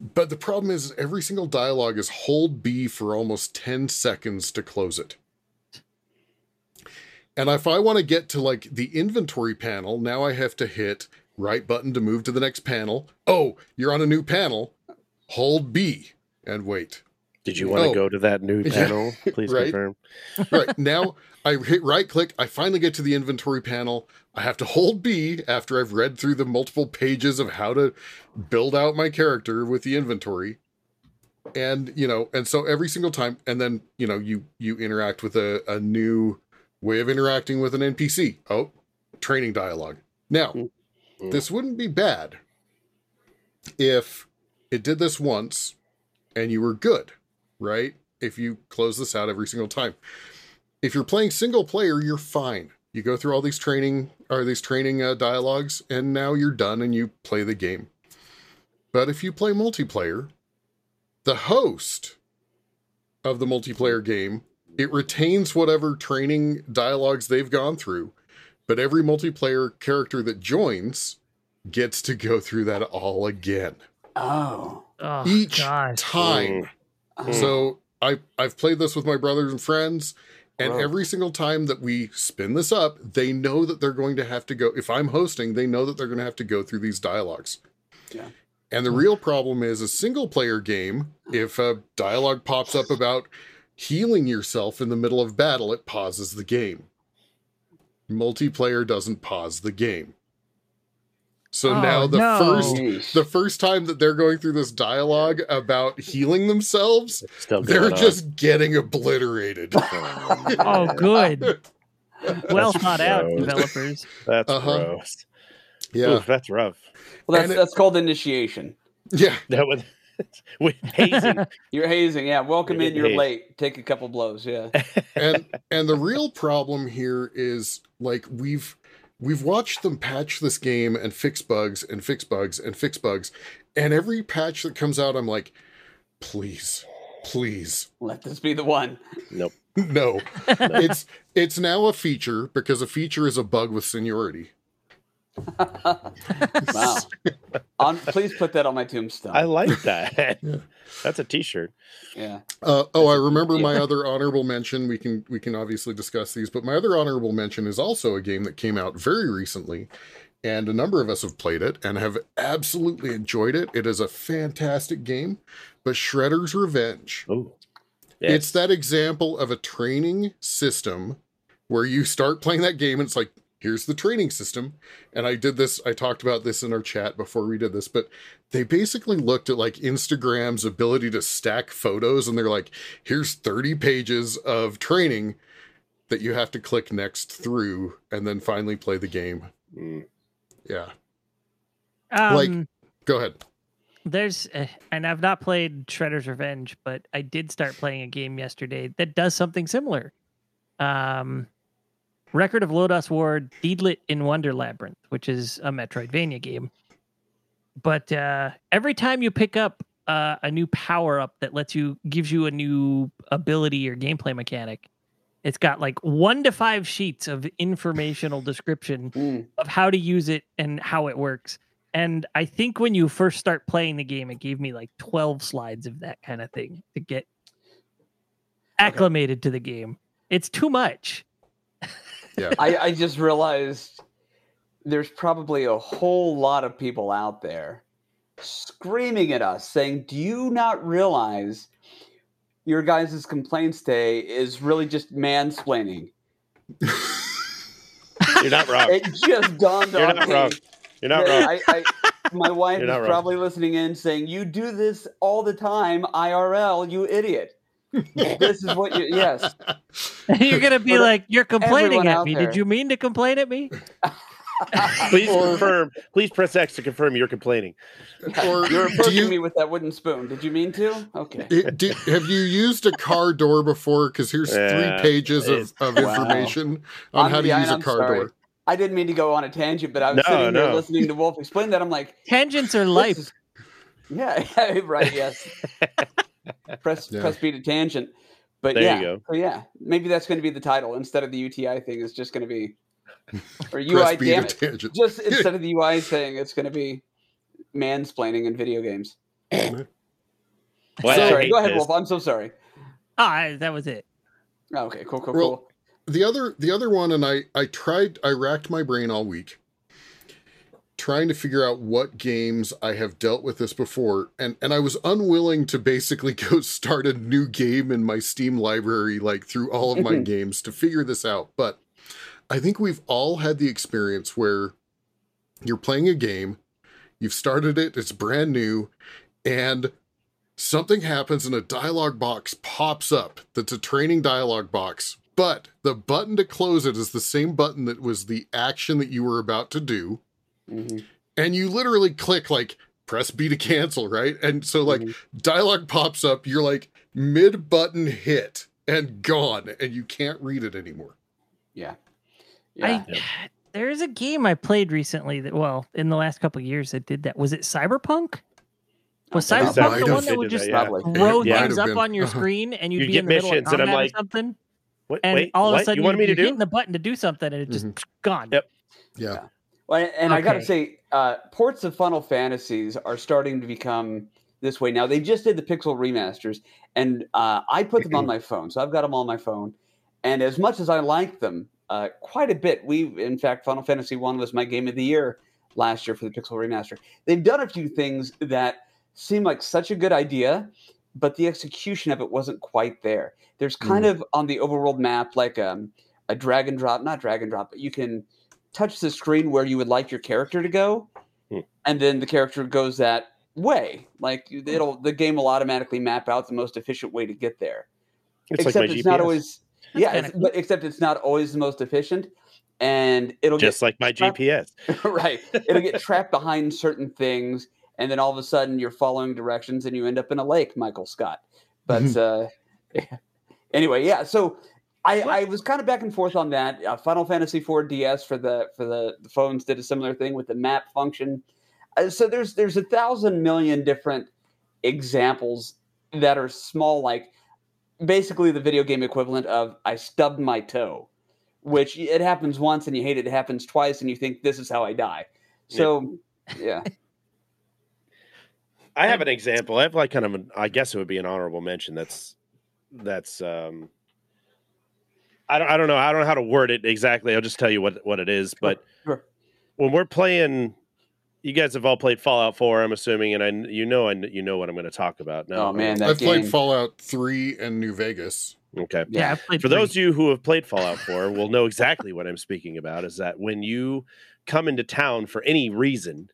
But the problem is every single dialogue is hold B for almost 10 seconds to close it. And if I want to get to like the inventory panel, now I have to hit right button to move to the next panel. Oh, you're on a new panel. Hold B and wait. Did you want oh, to go to that new <laughs> panel? Please right? confirm. <laughs> right. Now I hit right click. I finally get to the inventory panel. I have to hold B after I've read through the multiple pages of how to build out my character with the inventory. And, you know, and so every single time, and then, you know, you you interact with a, a new way of interacting with an NPC. Oh, training dialogue. Now, mm-hmm. this wouldn't be bad if it did this once and you were good right? If you close this out every single time. If you're playing single player, you're fine. You go through all these training or these training uh, dialogues, and now you're done and you play the game. But if you play multiplayer, the host of the multiplayer game it retains whatever training dialogues they've gone through, but every multiplayer character that joins gets to go through that all again. Oh, oh each gosh. time. Hmm. So I I've played this with my brothers and friends, and every single time that we spin this up, they know that they're going to have to go. If I'm hosting, they know that they're going to have to go through these dialogues. Yeah. And the real problem is a single player game. If a dialogue pops up about healing yourself in the middle of battle, it pauses the game. Multiplayer doesn't pause the game. So oh, now the no. first the first time that they're going through this dialogue about healing themselves, they're just on. getting obliterated. <laughs> oh, good. well thought out, developers. That's uh-huh. gross. Yeah, Oof, that's rough. Well, that's it, that's called initiation. Yeah, <laughs> that was With hazing. <laughs> You're hazing, yeah. Welcome you're in, you're hazed. late. Take a couple blows, yeah. and and the real problem here is like we've we've watched them patch this game and fix bugs and fix bugs and fix bugs. And every patch that comes out, I'm like, please, please. Let this be the one. Nope. no. <laughs> it's it's now a feature because a feature is a bug with seniority. <laughs> wow. on, please put that on my tombstone. I like that. <laughs> yeah. That's a t-shirt. Yeah. Uh, oh, I remember my other honorable mention. We can we can obviously discuss these, but my other honorable mention is also a game that came out very recently, and a number of us have played it and have absolutely enjoyed it. It is a fantastic game, but Shredder's Revenge. Oh. Yes. It's that example of a training system where you start playing that game and it's like here's the training system. And I did this, I talked about this in our chat before we did this, but they basically looked at like Instagram's ability to stack photos and they're like, here's 30 pages of training that you have to click next through and then finally play the game. Mm. Yeah. Um, like, go ahead. There's, uh, and I've not played Shredder's Revenge, but I did start playing a game yesterday that does something similar. Um, Record of Lodoss War Deedlit in Wonder Labyrinth, which is a Metroidvania game. But uh, every time you pick up uh, a new power up that lets you gives you a new ability or gameplay mechanic, it's got like one to five sheets of informational description <laughs> mm. of how to use it and how it works. And I think when you first start playing the game, it gave me like 12 slides of that kind of thing to get acclimated okay. to the game. It's too much. <laughs> Yeah. I, I just realized there's probably a whole lot of people out there screaming at us saying, Do you not realize your guys' complaints day is really just mansplaining? <laughs> You're not wrong. It just dawned You're on not me. wrong. You're not wrong. I, I, my <laughs> wife is not wrong. probably listening in saying, You do this all the time, IRL, you idiot. This is what you, yes. <laughs> You're gonna be For uh, like, "You're complaining at me. there. Did you mean to complain at me?" <laughs> Please Or- confirm. Please press X to confirm you're complaining. Or <laughs> You're do approaching you, me with that wooden spoon. Did you mean to? Okay. it, did, have you used a car door before? Because here's Yeah, three pages of, of Wow. information on I'm- how to yeah, use a I'm car sorry. door. I didn't mean to go on a tangent, but I was No, sitting there listening to Wolf explain that. I'm like, Tangents are life. is- Yeah, yeah, right. Yes. <laughs> press Yeah. press B to tangent. But There you yeah, go. so yeah, maybe that's going to be the title instead of the UTI thing. It's just going <laughs> to be or UI. Press B Damn it! tangent. Just <laughs> instead of the UI thing, it's going to be mansplaining in video games. Well, <coughs> sorry, go ahead, this. Wolf. I'm so sorry. Ah, that was it. Oh, okay, cool, cool, Well, cool. the other the other one and i i tried i racked my brain all week trying to figure out what games i have dealt with this before and and i was unwilling to basically <laughs> go start a new game in my steam library like through all of my Mhm. games to figure this out but i think we've all had the experience where you're playing a game you've started it it's brand new and something happens and a dialogue box pops up that's a training dialogue box but the button to close it is the same button that was the action that you were about to do Mhm. and you literally click like press b to cancel right and so like Mhm. dialogue pops up you're like mid button hit and gone and you can't read it anymore yeah, yeah. I there's a game I played recently that well in the last couple of years that did that. Was it Cyberpunk? Was Okay. Cyberpunk the one that would did just yeah. Throw It might things up been. on your Uh-huh. screen and you'd You be get in the middle of missions, and I'm combat like, or something, Wait, and wait, all of a sudden you want me to you'd do? hitting the button to do something and it just gone. Yep. yeah Well, and I got to say, uh, ports of Final Fantasies are starting to become this way now. They just did the Pixel remasters, and uh, I put them on my phone, so I've got them on my phone. And as much as I like them uh, quite a bit, we, in fact, Final Fantasy One was my game of the year last year for the Pixel remaster. They've done a few things that seem like such a good idea, but the execution of it wasn't quite there. There's kind of on the overworld map like um, a drag and drop, not drag and drop, but you can touch the screen where you would like your character to go, Hmm. and then the character goes that way. Like it'll the game will automatically map out the most efficient way to get there. It's except like my it's GPS. not always That's yeah, it's- cool. but except it's not always the most efficient, and it'll just like my Trap- <laughs> GPS. right. It'll get trapped behind certain things, and then all of a sudden you're following directions and you end up in a lake, Michael Scott. But <laughs> uh, <laughs> anyway, yeah. So I, I was kind of back and forth on that. Uh, Final Fantasy IV DS for the for the, the phones did a similar thing with the map function. Uh, so there's there's a thousand million different examples that are small, like basically the video game equivalent of I stubbed my toe, which it happens once and you hate it. It happens twice and you think this is how I die. So yeah, <laughs> I have an example. I have like kind of an, I guess it would be an honorable mention. That's that's um I don't I don't know. I don't know how to word it exactly. I'll just tell you what what it is. But Sure. when we're playing you guys have all played Fallout 4, I'm assuming, and I you know I you know what I'm going to talk about now. Oh, man, that i've played fallout 3 and new vegas Okay. Yeah, I For three. those of you who have played Fallout 4 will know exactly what I'm speaking about is that when you come into town for any reason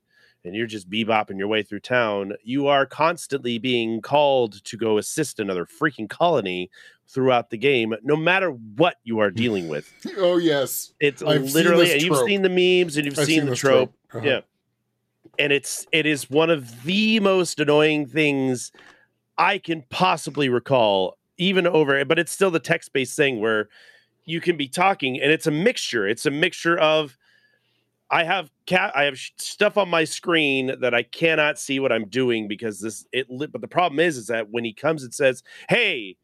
and you're just bebopping your way through town, you are constantly being called to go assist another freaking colony throughout the game, no matter what you are <laughs> dealing with. oh yes It's I've literally, and you've seen the memes and you've I've seen, the this trope. Uh-huh. Yeah. And it's it is one of the most annoying things I can possibly recall, even over but it's still the text-based thing where you can be talking and it's a mixture. It's a mixture of I have cat I have stuff on my screen that I cannot see what I'm doing because this it but the problem is is that when he comes and says, "Hey,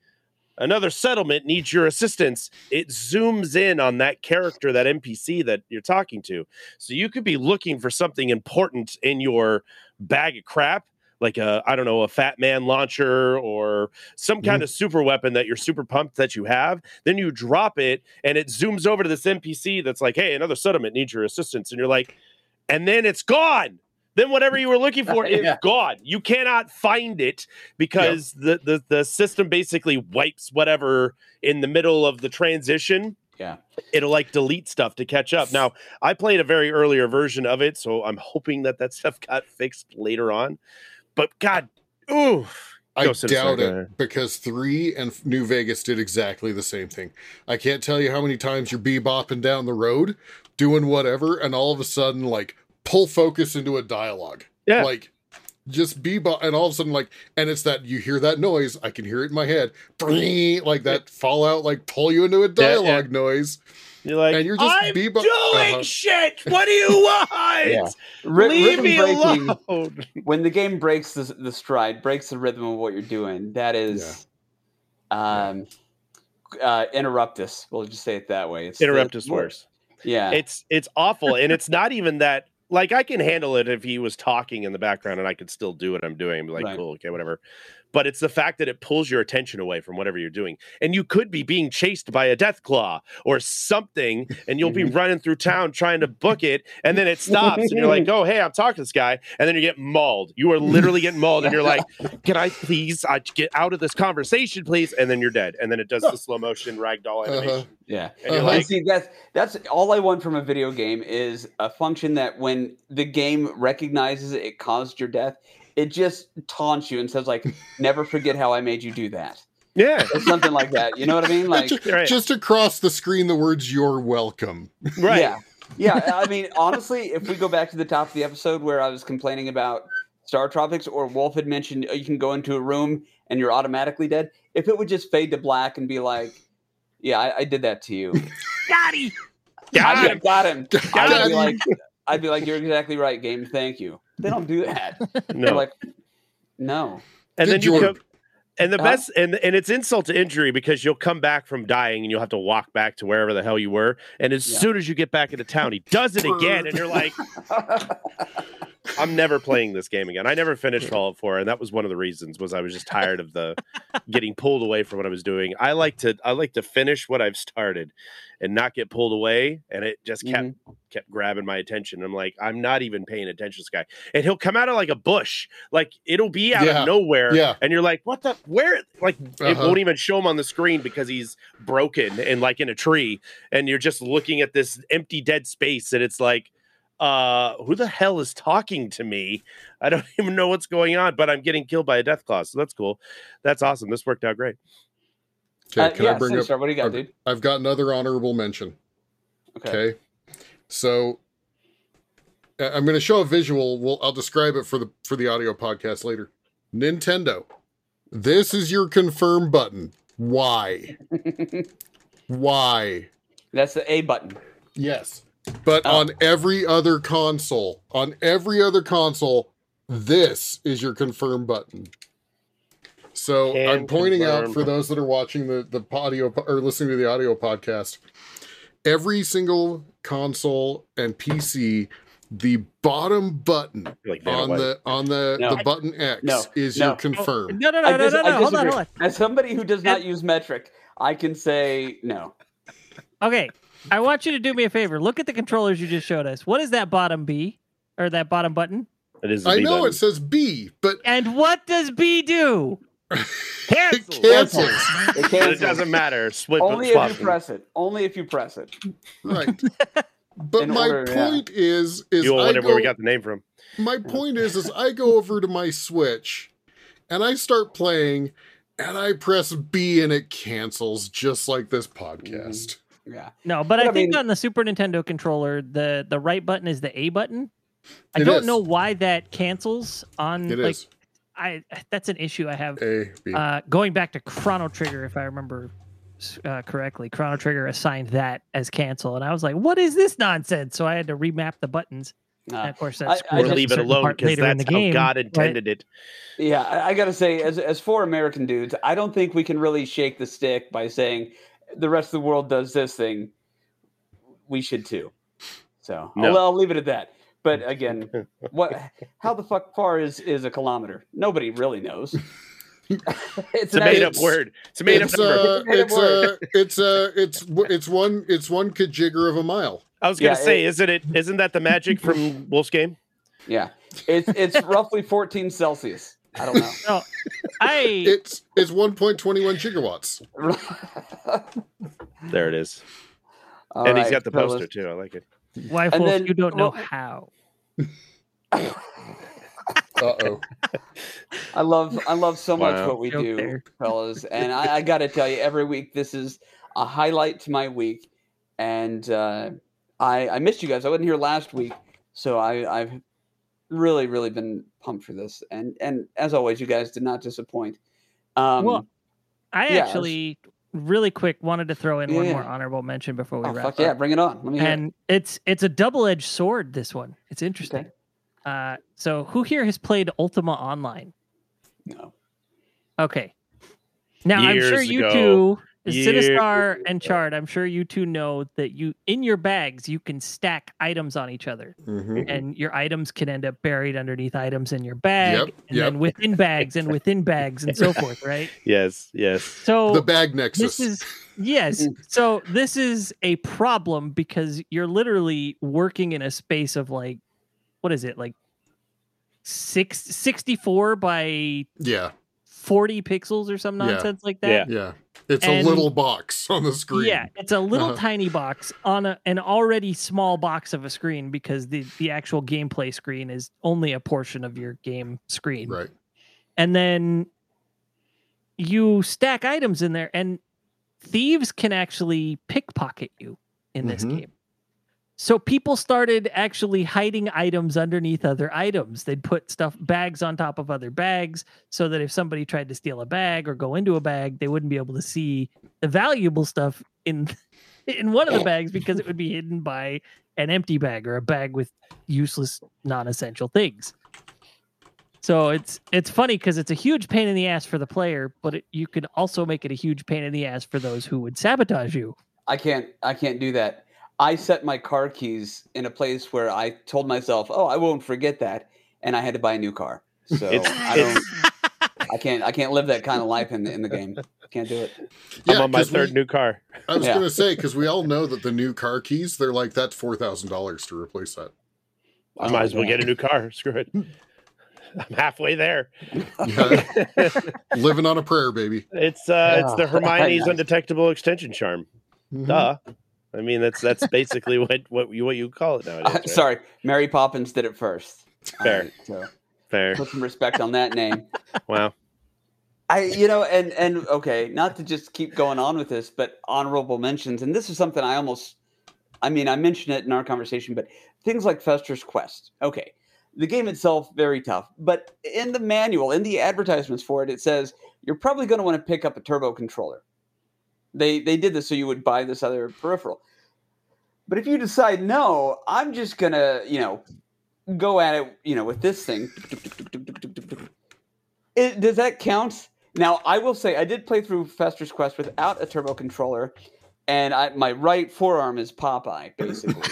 another settlement needs your assistance," it zooms in on that character, that NPC that you're talking to. So you could be looking for something important in your bag of crap, like a I don't know a Fat Man launcher or some Mm-hmm. kind of super weapon that you're super pumped that you have. Then you drop it and it zooms over to this NPC that's like, "Hey, another settlement needs your assistance," and you're like, and then it's gone. Then whatever you were looking for <laughs> is Yeah. gone. You cannot find it because the, the the system basically wipes whatever in the middle of the transition Yeah. it'll like delete stuff to catch up. Now, I played a very earlier version of it, so I'm hoping that that <laughs> stuff got fixed later on. But God, ooh, I Ghost doubt it because three and New Vegas did exactly the same thing. I can't tell you how many times you're bebopping down the road, doing whatever, and all of a sudden, like, pull focus into a dialogue. yeah, Like, just bebop, and all of a sudden, like, and it's that you hear that noise. I can hear it in my head, like that Fallout, like pull you into a Yeah, yeah. dialogue noise. You're like, and you're just I'm bebop- doing uh-huh. shit. What do you <laughs> want? Yeah. Ri- Leave me breaking- alone. <laughs> when the game breaks the, the stride, breaks the rhythm of what you're doing, that is um uh interrupt us. We'll just say it that way. It's Interrupt us worse. Yeah. It's it's awful, and it's not even that. Like I can handle it if he was talking in the background, and I could still do what I'm doing. and be like, Right. cool, okay, whatever. But it's the fact that it pulls your attention away from whatever you're doing, and you could be being chased by a death claw or something, and you'll be running through town trying to book it, and then it stops, and you're like, <laughs> oh hey, I'm talking to this guy, and then you get mauled. You are literally getting mauled, and you're like, can I please uh, get out of this conversation, please? And then you're dead, and then it does the <laughs> slow motion ragdoll Uh-huh. animation, yeah. and Uh-huh. Like, see, that's that's all I want from a video game is a function that when the game recognizes it caused your death, it just taunts you and says like, "Never forget how I made you do that," yeah, or something like that. You know what I mean? Like, just, right. just across the screen, the words "You're welcome." right. yeah, yeah. I mean, honestly, if we go back to the top of the episode where I was complaining about Star Tropics, or Wolf had mentioned oh, you can go into a room and you're automatically dead. If it would just fade to black and be like, "Yeah, I, I did that to you," <laughs> Got him. Got I'd be him. got him. Got I would be like, I'd be like, you're exactly right, game. Thank you. They don't do that. <laughs> They're No. like, no. and Good then you job. come, and the Huh? best and and it's insult to injury because you'll come back from dying and you'll have to walk back to wherever the hell you were and as Yeah. soon as you get back into town he does it again and you're like <laughs> i'm never playing this game again i never finished fallout 4 and that was one of the reasons was i was just <laughs> tired of the getting pulled away from what i was doing i like to i like to finish what i've started and not get pulled away and it just kept Mhm. kept grabbing my attention i'm like i'm not even paying attention to this guy and he'll come out of like a bush like it'll be out Yeah. of nowhere Yeah. and you're like what the where like it Uh-huh. won't even show him on the screen because he's broken and like in a tree and you're just looking at this empty dead space and it's like uh who the hell is talking to me i don't <laughs> even know what's going on but i'm getting killed by a death claw so that's cool that's awesome this worked out great Okay, Uh, can yeah, I bring up? Sinistar, what do you got, okay. dude? I've got another honorable mention. Okay. Okay. So I- I'm going to show a visual. Well, I'll describe it for the for the audio podcast later. Nintendo. This is your confirm button. Why? <laughs> Why? That's the A button. Yes. But Oh. on every other console, on every other console, this is your confirm button. So Can I'm pointing out for those that are watching the the audio or listening to the audio podcast, every single console and PC, the bottom button like on Vanna the on the No. the button X No. is No. your confirm. No, no, no, no, dis- no, I no. Hold on, hold on. As somebody who does not use metric, I can say no. Okay, I want you to do me a favor. Look at the controllers you just showed us. What is that bottom B or that bottom button? it is the I B know button. it says B, but And what does B do? it <laughs> Cancel. cancels. It, cancels. it doesn't matter Split, Only if you them. press it. Only if you press it. right. <laughs> But In my order, yeah. point is, is you will I wonder where we got the name from my point is is I go over to my Switch and I start playing and I press B and it cancels just like this mm-hmm. podcast. Yeah. No, but I, But I think mean- on the Super Nintendo controller, the the right button is the A button. I don't is. know why that cancels on It like is I that's an issue I have. A B. Uh, going back to Chrono Trigger, if I remember uh, correctly, Chrono Trigger assigned that as cancel, and I was like, "What is this nonsense?" So I had to remap the buttons. And Uh, of course, that's I or just- leave it alone because that's how God intended it. Yeah, I, I gotta say, as as four American dudes, I don't think we can really shake the stick by saying the rest of the world does this thing. We should too. So No. I'll, I'll leave it at that. But <laughs> again, what? How the fuck far is is a kilometer? Nobody really knows. <laughs> it's, it's a made up word. It's a made it's, up number. Uh, it's, a, it's a, it's it's one it's one kajigger of a mile. I was gonna yeah, say, it, isn't it? Isn't that the magic from <laughs> Wolf's game? Yeah, it's it's roughly 14 Celsius. I don't know. <laughs> No, I it's it's 1.21 gigawatts. <laughs> there it is. All and right, he's got the fellas. poster too. I like it. Why, Wolf, then, you don't know well, how. <laughs> Uh oh. I love I love so wow. much what we Joke do, there. fellas. And I, I got to tell you, every week this is a highlight to my week. And uh, I I missed you guys. I wasn't here last week, so I I've really really been pumped for this. And and as always, you guys did not disappoint. Um, well, I yeah, actually really quick wanted to throw in yeah, one more honorable mention before we oh, wrap fuck up. Yeah, bring it on. Let me and it's it's a double edged sword. This one, it's interesting. Okay. Uh, so who here has played Ultima Online? No. Okay. Now Years I'm sure you ago. two, Sinistar and Chard, I'm sure you two know that you in your bags you can stack items on each other, mm-hmm. and your items can end up buried underneath items in your bag, yep, and yep. then within bags and within bags and so <laughs> forth. Right? Yes. Yes. So the bag nexus. This is yes. So this is a problem because you're literally working in a space of like what is it like six, 64 by yeah 40 pixels or some nonsense yeah. like that. Yeah. yeah. It's and, a little box on the screen. Yeah, it's a little uh-huh. tiny box on a, an already small box of a screen because the the actual gameplay screen is only a portion of your game screen. Right. And then you stack items in there and thieves can actually pickpocket you in this mm-hmm. game. So people started actually hiding items underneath other items. They'd put stuff bags on top of other bags so that if somebody tried to steal a bag or go into a bag, they wouldn't be able to see the valuable stuff in <laughs> in one of the bags because it would be hidden by an empty bag or a bag with useless non-essential things. So it's it's funny because it's a huge pain in the ass for the player, but it, you can also make it a huge pain in the ass for those who would sabotage you. I can't I can't do that. I set my car keys in a place where I told myself, "Oh, I won't forget that," and I had to buy a new car. So it's, I don't. I can't. I can't live that kind of life in the in the game. Can't do it. <laughs> Yeah, I'm on my third we, new car. I was yeah. going to say because we all know that the new car keys they're like that's four thousand dollars to replace that. I might as well get a new car. <laughs> Screw it. I'm halfway there. Yeah. Living on a prayer, baby. It's uh, yeah. it's the <laughs> Hermione's undetectable extension charm. Mm-hmm. Duh. I mean, that's that's basically what what you what you call it nowadays. Uh, right? Sorry, Mary Poppins did it first. Fair, so fair. Put some respect on that name. <laughs> wow. I, you know, and and okay, not to just keep going on with this, but honorable mentions, and this is something I almost, I mean, I mentioned it in our conversation, but things like Fester's Quest. Okay, the game itself very tough, but in the manual, in the advertisements for it, it says you're probably going to want to pick up a turbo controller. They they did this so you would buy this other peripheral. But if you decide no, I'm just gonna you know go at it you know with this thing. It, does that count? Now I will say I did play through Fester's Quest without a turbo controller, and I, my right forearm is Popeye basically.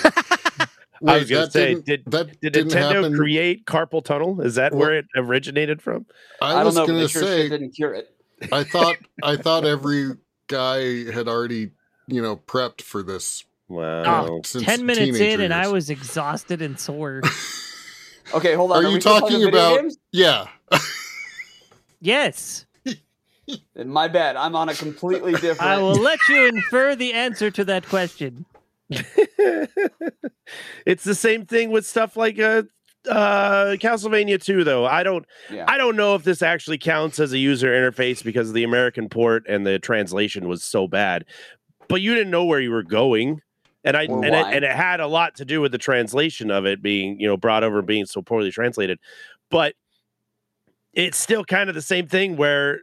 Wait, <laughs> I was going to say, did, did Nintendo happen. create carpal tunnel? Is that well, where it originated from? I, I was going to sure say, didn't cure it. I thought, I thought every guy had already, you know, prepped for this. Wow. Oh, 10 minutes in years. and I was exhausted and sore. <laughs> okay, hold on. Are, Are you talking about Yeah. yes. <laughs> My bad. I'm on a completely different <laughs> I will let you infer the answer to that question. it's the same thing with stuff like uh uh Castlevania 2 though. I don't yeah. I don't know if this actually counts as a user interface because the American port and the translation was so bad. But you didn't know where you were going. And I and it, and it had a lot to do with the translation of it being, you know, brought over being so poorly translated. But it's still kind of the same thing where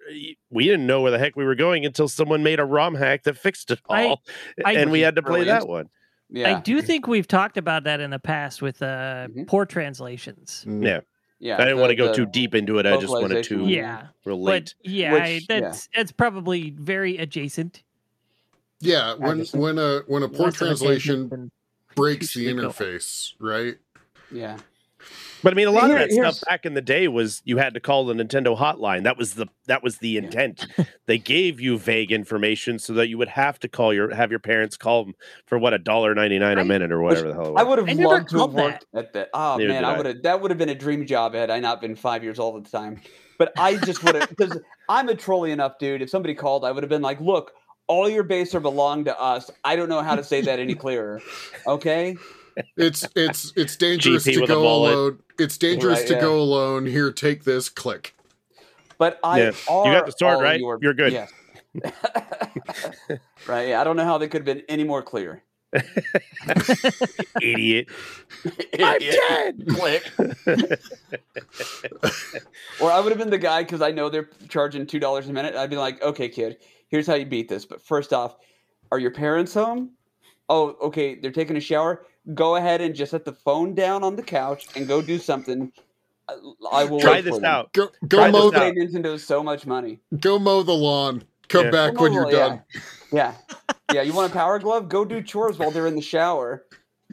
we didn't know where the heck we were going until someone made a ROM hack that fixed it all, I, I, and we had to play brilliant. that one. Yeah. I do think we've talked about that in the past with uh, mm-hmm. poor translations. Mm-hmm. Yeah. Yeah, I didn't the, want to go too deep into it. I just wanted to yeah relate. But yeah, Which, I, that's yeah. that's probably very adjacent. Yeah, when when a when a poor translation breaks the interface, right? Yeah. But I mean, a lot Here- of that here's- stuff back in the day was you had to call the Nintendo hotline. That was the that was the intent. <laughs> they gave you vague information so that you would have to call your have your parents call them for what a dollar ninety nine a minute or whatever the hell. It was. I would have I loved to have called that. worked at that. Oh Neither man, I I. would have. That would have been a dream job had I not been five years old at the time. But I just would have because I'm a trolly enough dude. If somebody called, I would have been like, "Look, all your base are belong to us. I don't know how to say that any clearer." Okay. It's it's it's <laughs> dangerous GP to go alone. It's dangerous Right, to yeah. go alone. Here, take this. Click. But I Yeah. are You got the sword, right. your- You're good. Yes. <laughs> right. Yeah. I don't know how they could have been any more clear. <laughs> Idiot. I'm dead. Click. or I would have been the guy because I know they're charging two dollars a minute. I'd be like, okay, kid, here's how you beat this. But first off, are your parents home? Oh, okay, they're taking a shower. Go ahead and just set the phone down on the couch and go do something. I- I will Try this out. Go go this mow Those the out. pay Nintendo so much money. go mow the lawn. Come Yeah. back when you're yeah. done. Yeah. Yeah. You want a power glove? Go do chores while they're in the shower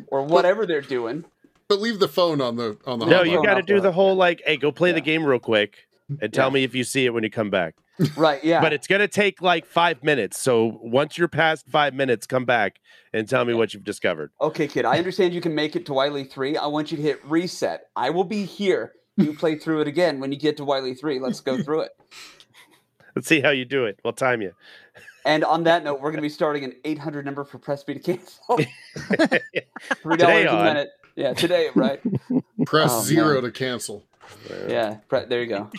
or whatever they're doing. But leave the phone on the on the No, you got to do the- the whole like, hey, go play the game real quick and tell Yeah. me if you see it when you come back. Right. Yeah. But it's gonna take like five minutes. So once you're past five minutes, come back and tell me what you've discovered. Okay, kid, I understand you can make it to Wily 3. I want you to hit reset. I will be here. You play through it again when you get to Wily 3. Let's go through it. <laughs> Let's see how you do it. We'll time you. And on that note, we're going to be starting an 800 number for Press B to cancel. <laughs> $3 Today a minute. Yeah, today, right? Press Oh, zero man. to cancel. Yeah, pre- there you go.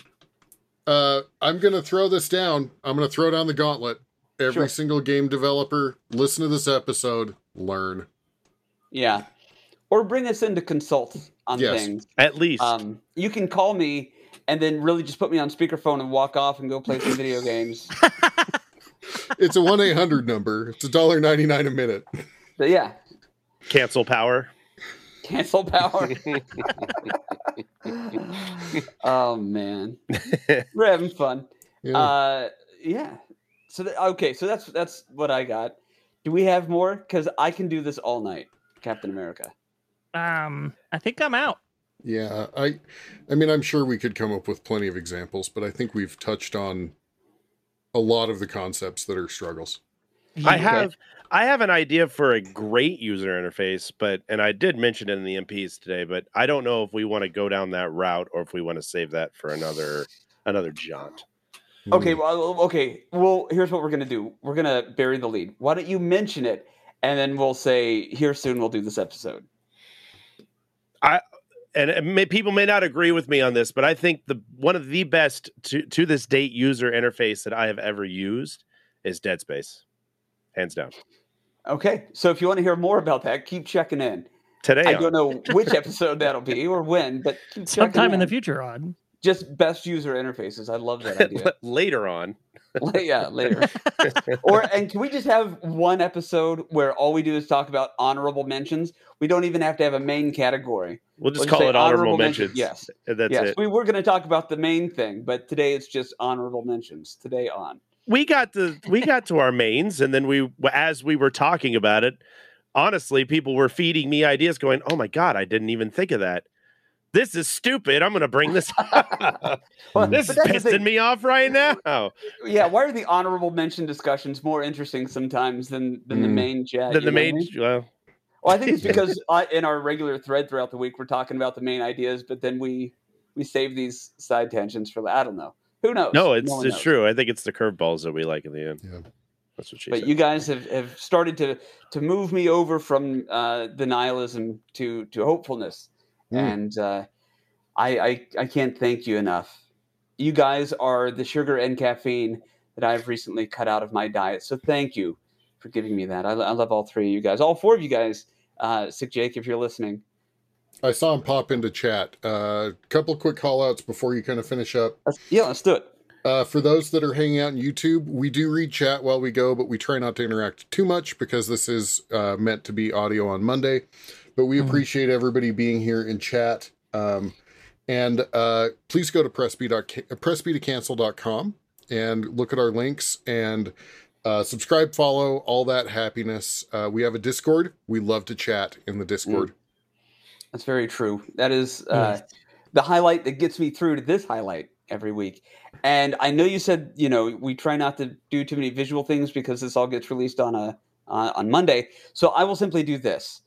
Uh, I'm gonna throw this down. I'm gonna throw down the gauntlet. Every Sure. single game developer, listen to this episode. Learn. Yeah. Or bring us in to consult on Yes. things. At least. Um, you can call me and then really just put me on speakerphone and walk off and go play some video <laughs> games. It's a one eight hundred number. It's a dollar ninety nine a minute. But yeah, Cancel power. cancel power. <laughs> <laughs> oh man, <laughs> we're having fun. Yeah. Uh, yeah. So th- okay, so that's that's what I got. Do we have more? Because I can do this all night, Captain America. Um, I think I'm out. yeah. I I mean I'm sure we could come up with plenty of examples, but I think we've touched on a lot of the concepts that are struggles. I have I have an idea for a great user interface, but and I did mention it in the MPs today, but I don't know if we want to go down that route or if we want to save that for another another jaunt. Okay, Hmm. well, okay. Well, here's what we're gonna do. We're gonna bury the lead. Why don't you mention it, and then we'll say here soon. We'll do this episode. I And may, people may not agree with me on this, but I think the one of the best to to this date user interface that I have ever used is Dead Space, hands down. Okay, so if you want to hear more about that, keep checking in. Today, I on. don't know which episode that'll be or when, but keep Sometime in the future, on. Just best user interfaces. I love that <laughs> idea. later on. yeah, later. <laughs> or and can we just have one episode where all we do is talk about honorable mentions? We don't even have to have a main category. We'll just We'll call say it honorable, honorable mentions. mentions. Yes. That's yes, it. we were going to talk about the main thing, but today it's just honorable mentions. Today on. We got to we got to our mains and then we as we were talking about it honestly people were feeding me ideas going oh my god i didn't even think of that this is stupid i'm gonna bring this up. <laughs> Well, this is pissing me off right now <laughs> Yeah, why are the honorable mention discussions more interesting sometimes than than the Mm. main chat? you the what I main mean? well Well, I think it's because <laughs> I, in our regular thread throughout the week, we're talking about the main ideas, but then we we save these side tangents for. I don't know. Who knows? no it's one it's knows. true i think it's the curveballs that we like in the end Yeah. that's what she But said you guys have, have started to to move me over from uh, nihilism to to hopefulness, Mm. and uh, I, I I can't thank you enough. You guys are the sugar and caffeine that I've recently cut out of my diet. So thank you for giving me that. I, I love all three of you guys, all four of you guys. Uh, Sick Jake, if you're listening. I saw him pop into chat. A uh, couple quick call outs before you kind of finish up. Yeah, let's do it. Uh, for those that are hanging out on YouTube, we do read chat while we go, but we try not to interact too much because this is uh, meant to be audio on Monday. But we Mhm. appreciate everybody being here in chat. Um, and uh, please go to pressb.cancel.com and look at our links and uh, subscribe, follow, all that happiness. Uh, we have a Discord. We love to chat in the Discord. That's very true. That is uh, yes. the highlight that gets me through to this highlight every week. And I know you said you know we try not to do too many visual things because this all gets released on a uh, on Monday. So I will simply do this.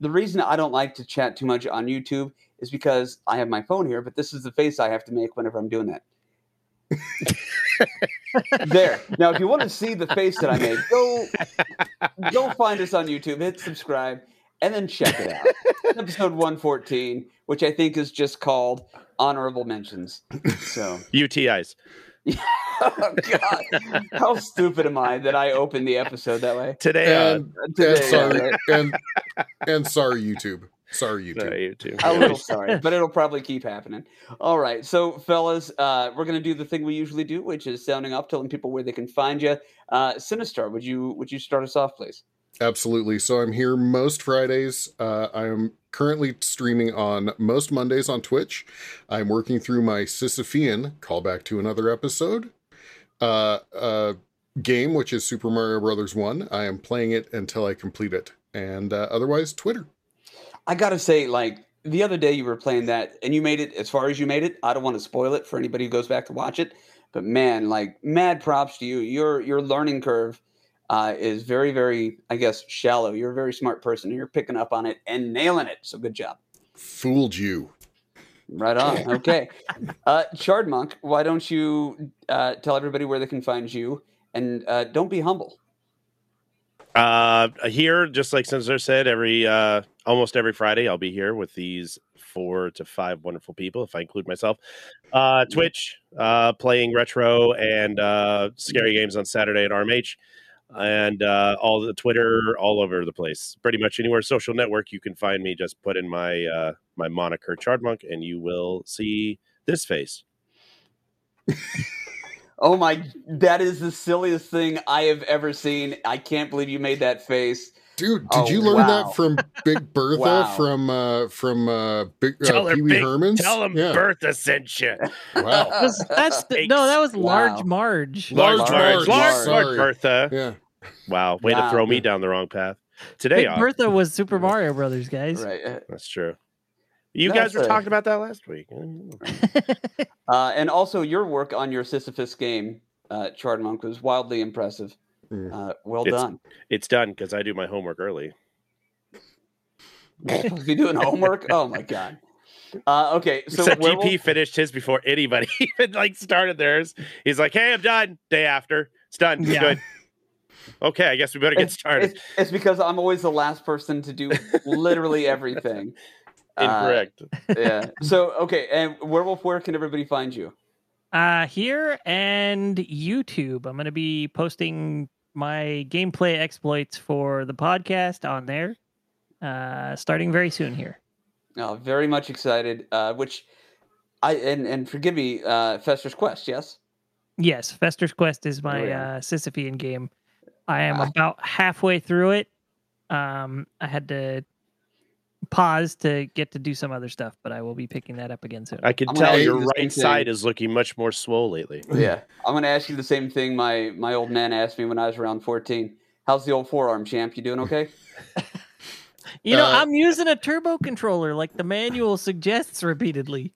The reason I don't like to chat too much on YouTube is because I have my phone here, but this is the face I have to make whenever I'm doing that. there. Now, if you want to see the face that I made, go go find us on YouTube, hit subscribe, and then check it out. Episode <laughs> 114, which I think is just called honorable mentions. So <laughs> UTIs. <laughs> oh God! How stupid am I that I opened the episode that way today? And, uh, today, and sorry, right? and, and sorry, YouTube. Sorry, YouTube. Sorry, YouTube. A little sorry, but it'll probably keep happening. All right, so fellas, uh, we're gonna do the thing we usually do, which is sounding off, telling people where they can find you. Uh, Sinistar, would you would you start us off, please? Absolutely. So I'm here most Fridays. Uh, I'm currently streaming on most Mondays on Twitch. I'm working through my Sisyphean callback to another episode. Uh, uh, game, which is Super Mario Brothers One. I am playing it until I complete it, and uh, otherwise Twitter. I gotta say, like the other day, you were playing that, and you made it as far as you made it. I don't want to spoil it for anybody who goes back to watch it, but man, like mad props to you. Your your learning curve uh, is very, very, I guess, shallow. You're a very smart person. You're picking up on it and nailing it. So good job. Fooled you. Right on. <laughs> Okay. uh, Chard Monk, why don't you uh, tell everybody where they can find you and uh, don't be humble. Uh, here, just like Sinistar said, every uh, almost every Friday, I'll be here with these four to five wonderful people, if I include myself. Uh, Twitch, uh, playing retro and uh, scary games on Saturday at RMH and uh, all the Twitter, all over the place. Pretty much anywhere social network you can find me. Just put in my uh, my moniker Chardmonk, and you will see this face. oh my! That is the silliest thing I have ever seen. I can't believe you made that face. Dude, did oh, you learn wow. that from Big <laughs> Bertha wow. from uh from uh Big uh, Pee Wee Herman's? Tell him yeah. Bertha sent you. Wow. that's the, no, that was Large Marge. Large, Large Marge. Large, Large Bertha. Yeah. Wow, way wow. to throw me down the wrong path. Today, Big Bertha was Super Mario Brothers, guys. Right. That's true. You guys were a... talking about that last week. <laughs> uh, and also, your work on your Sisyphus game, uh, Chard Monk, was wildly impressive. Mm. Uh, well it's, done. It's done because I do my homework early. <laughs> be doing homework? Oh my god. Uh, okay, so Except GP finished his before anybody <laughs> even like started theirs. He's like, "Hey, I'm done." Day after, it's done. Yeah. Good. Okay, I guess we better get started. It's, it's, because I'm always the last person to do literally everything. <laughs> Incorrect. Uh, yeah. So okay, and Werewolf, where can everybody find you? Uh here and YouTube. I'm gonna be posting my gameplay exploits for the podcast on there. Uh starting very soon here. Oh, very much excited. Uh which I and and forgive me, uh Fester's Quest, yes? Yes, Fester's Quest is my oh, yeah. uh Sisyphean game. I am about halfway through it. Um, I had to pause to get to do some other stuff, but I will be picking that up again soon. I can tell your right side is looking much more swole lately. <laughs> Yeah, I'm going to ask you the same thing my my old man asked me when I was around 14. How's the old forearm, champ? You doing okay? <laughs> you know, uh, I'm using a turbo controller like the manual suggests repeatedly.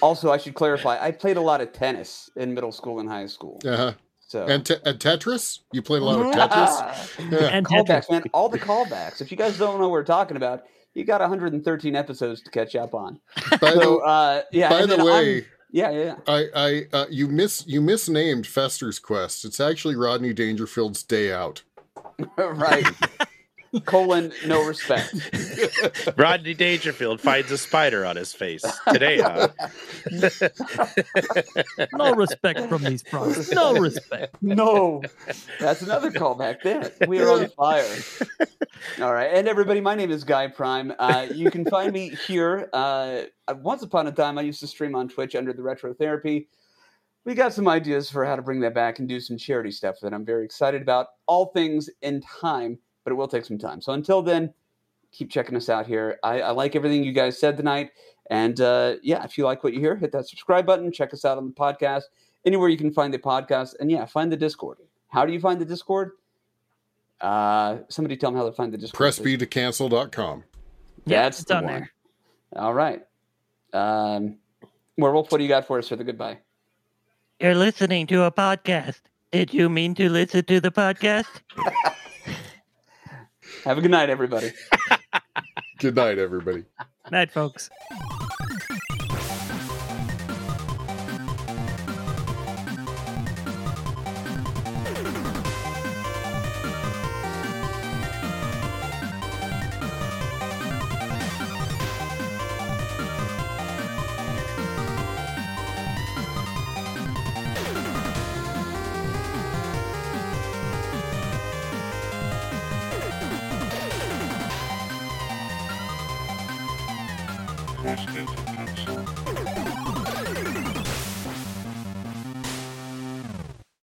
Also, I should clarify, I played a lot of tennis in middle school and high school. Uh-huh. So and, te- and Tetris, you played a lot of. <laughs> Tetris. yeah. And callbacks, man, all the callbacks. If you guys don't know what we're talking about, you got 113 episodes to catch up on. By so, the, uh, yeah. By the way. I'm, yeah, yeah. I, I, uh, you miss, you misnamed Fester's Quest. It's actually Rodney Dangerfield's Day Out. <laughs> right. <laughs> colon no respect. <laughs> Rodney Dangerfield finds a spider on his face today. Huh? <laughs> no respect from these pros. No respect. No, that's another callback. There, we are on fire. All right, and everybody, my name is Guy Prime. Uh, you can find me here. Uh, once upon a time, I used to stream on Twitch under the Retro Therapy we got some ideas for how to bring that back and do some charity stuff that I'm very excited about. All things in time but it will take some time. So until then, keep checking us out here. I, I like everything you guys said tonight. And uh, yeah, if you like what you hear, hit that subscribe button. Check us out on the podcast, anywhere you can find the podcast. And yeah, find the Discord. How do you find the Discord? Uh, somebody tell them how to find the Discord. PressBtoCancel.com. Yeah, it's done there. All right. Um, Werewolf, what do you got for us for the goodbye? You're listening to a podcast. Did you mean to listen to the podcast? <laughs> Have a good night, everybody. <laughs> good night, everybody. Night, folks.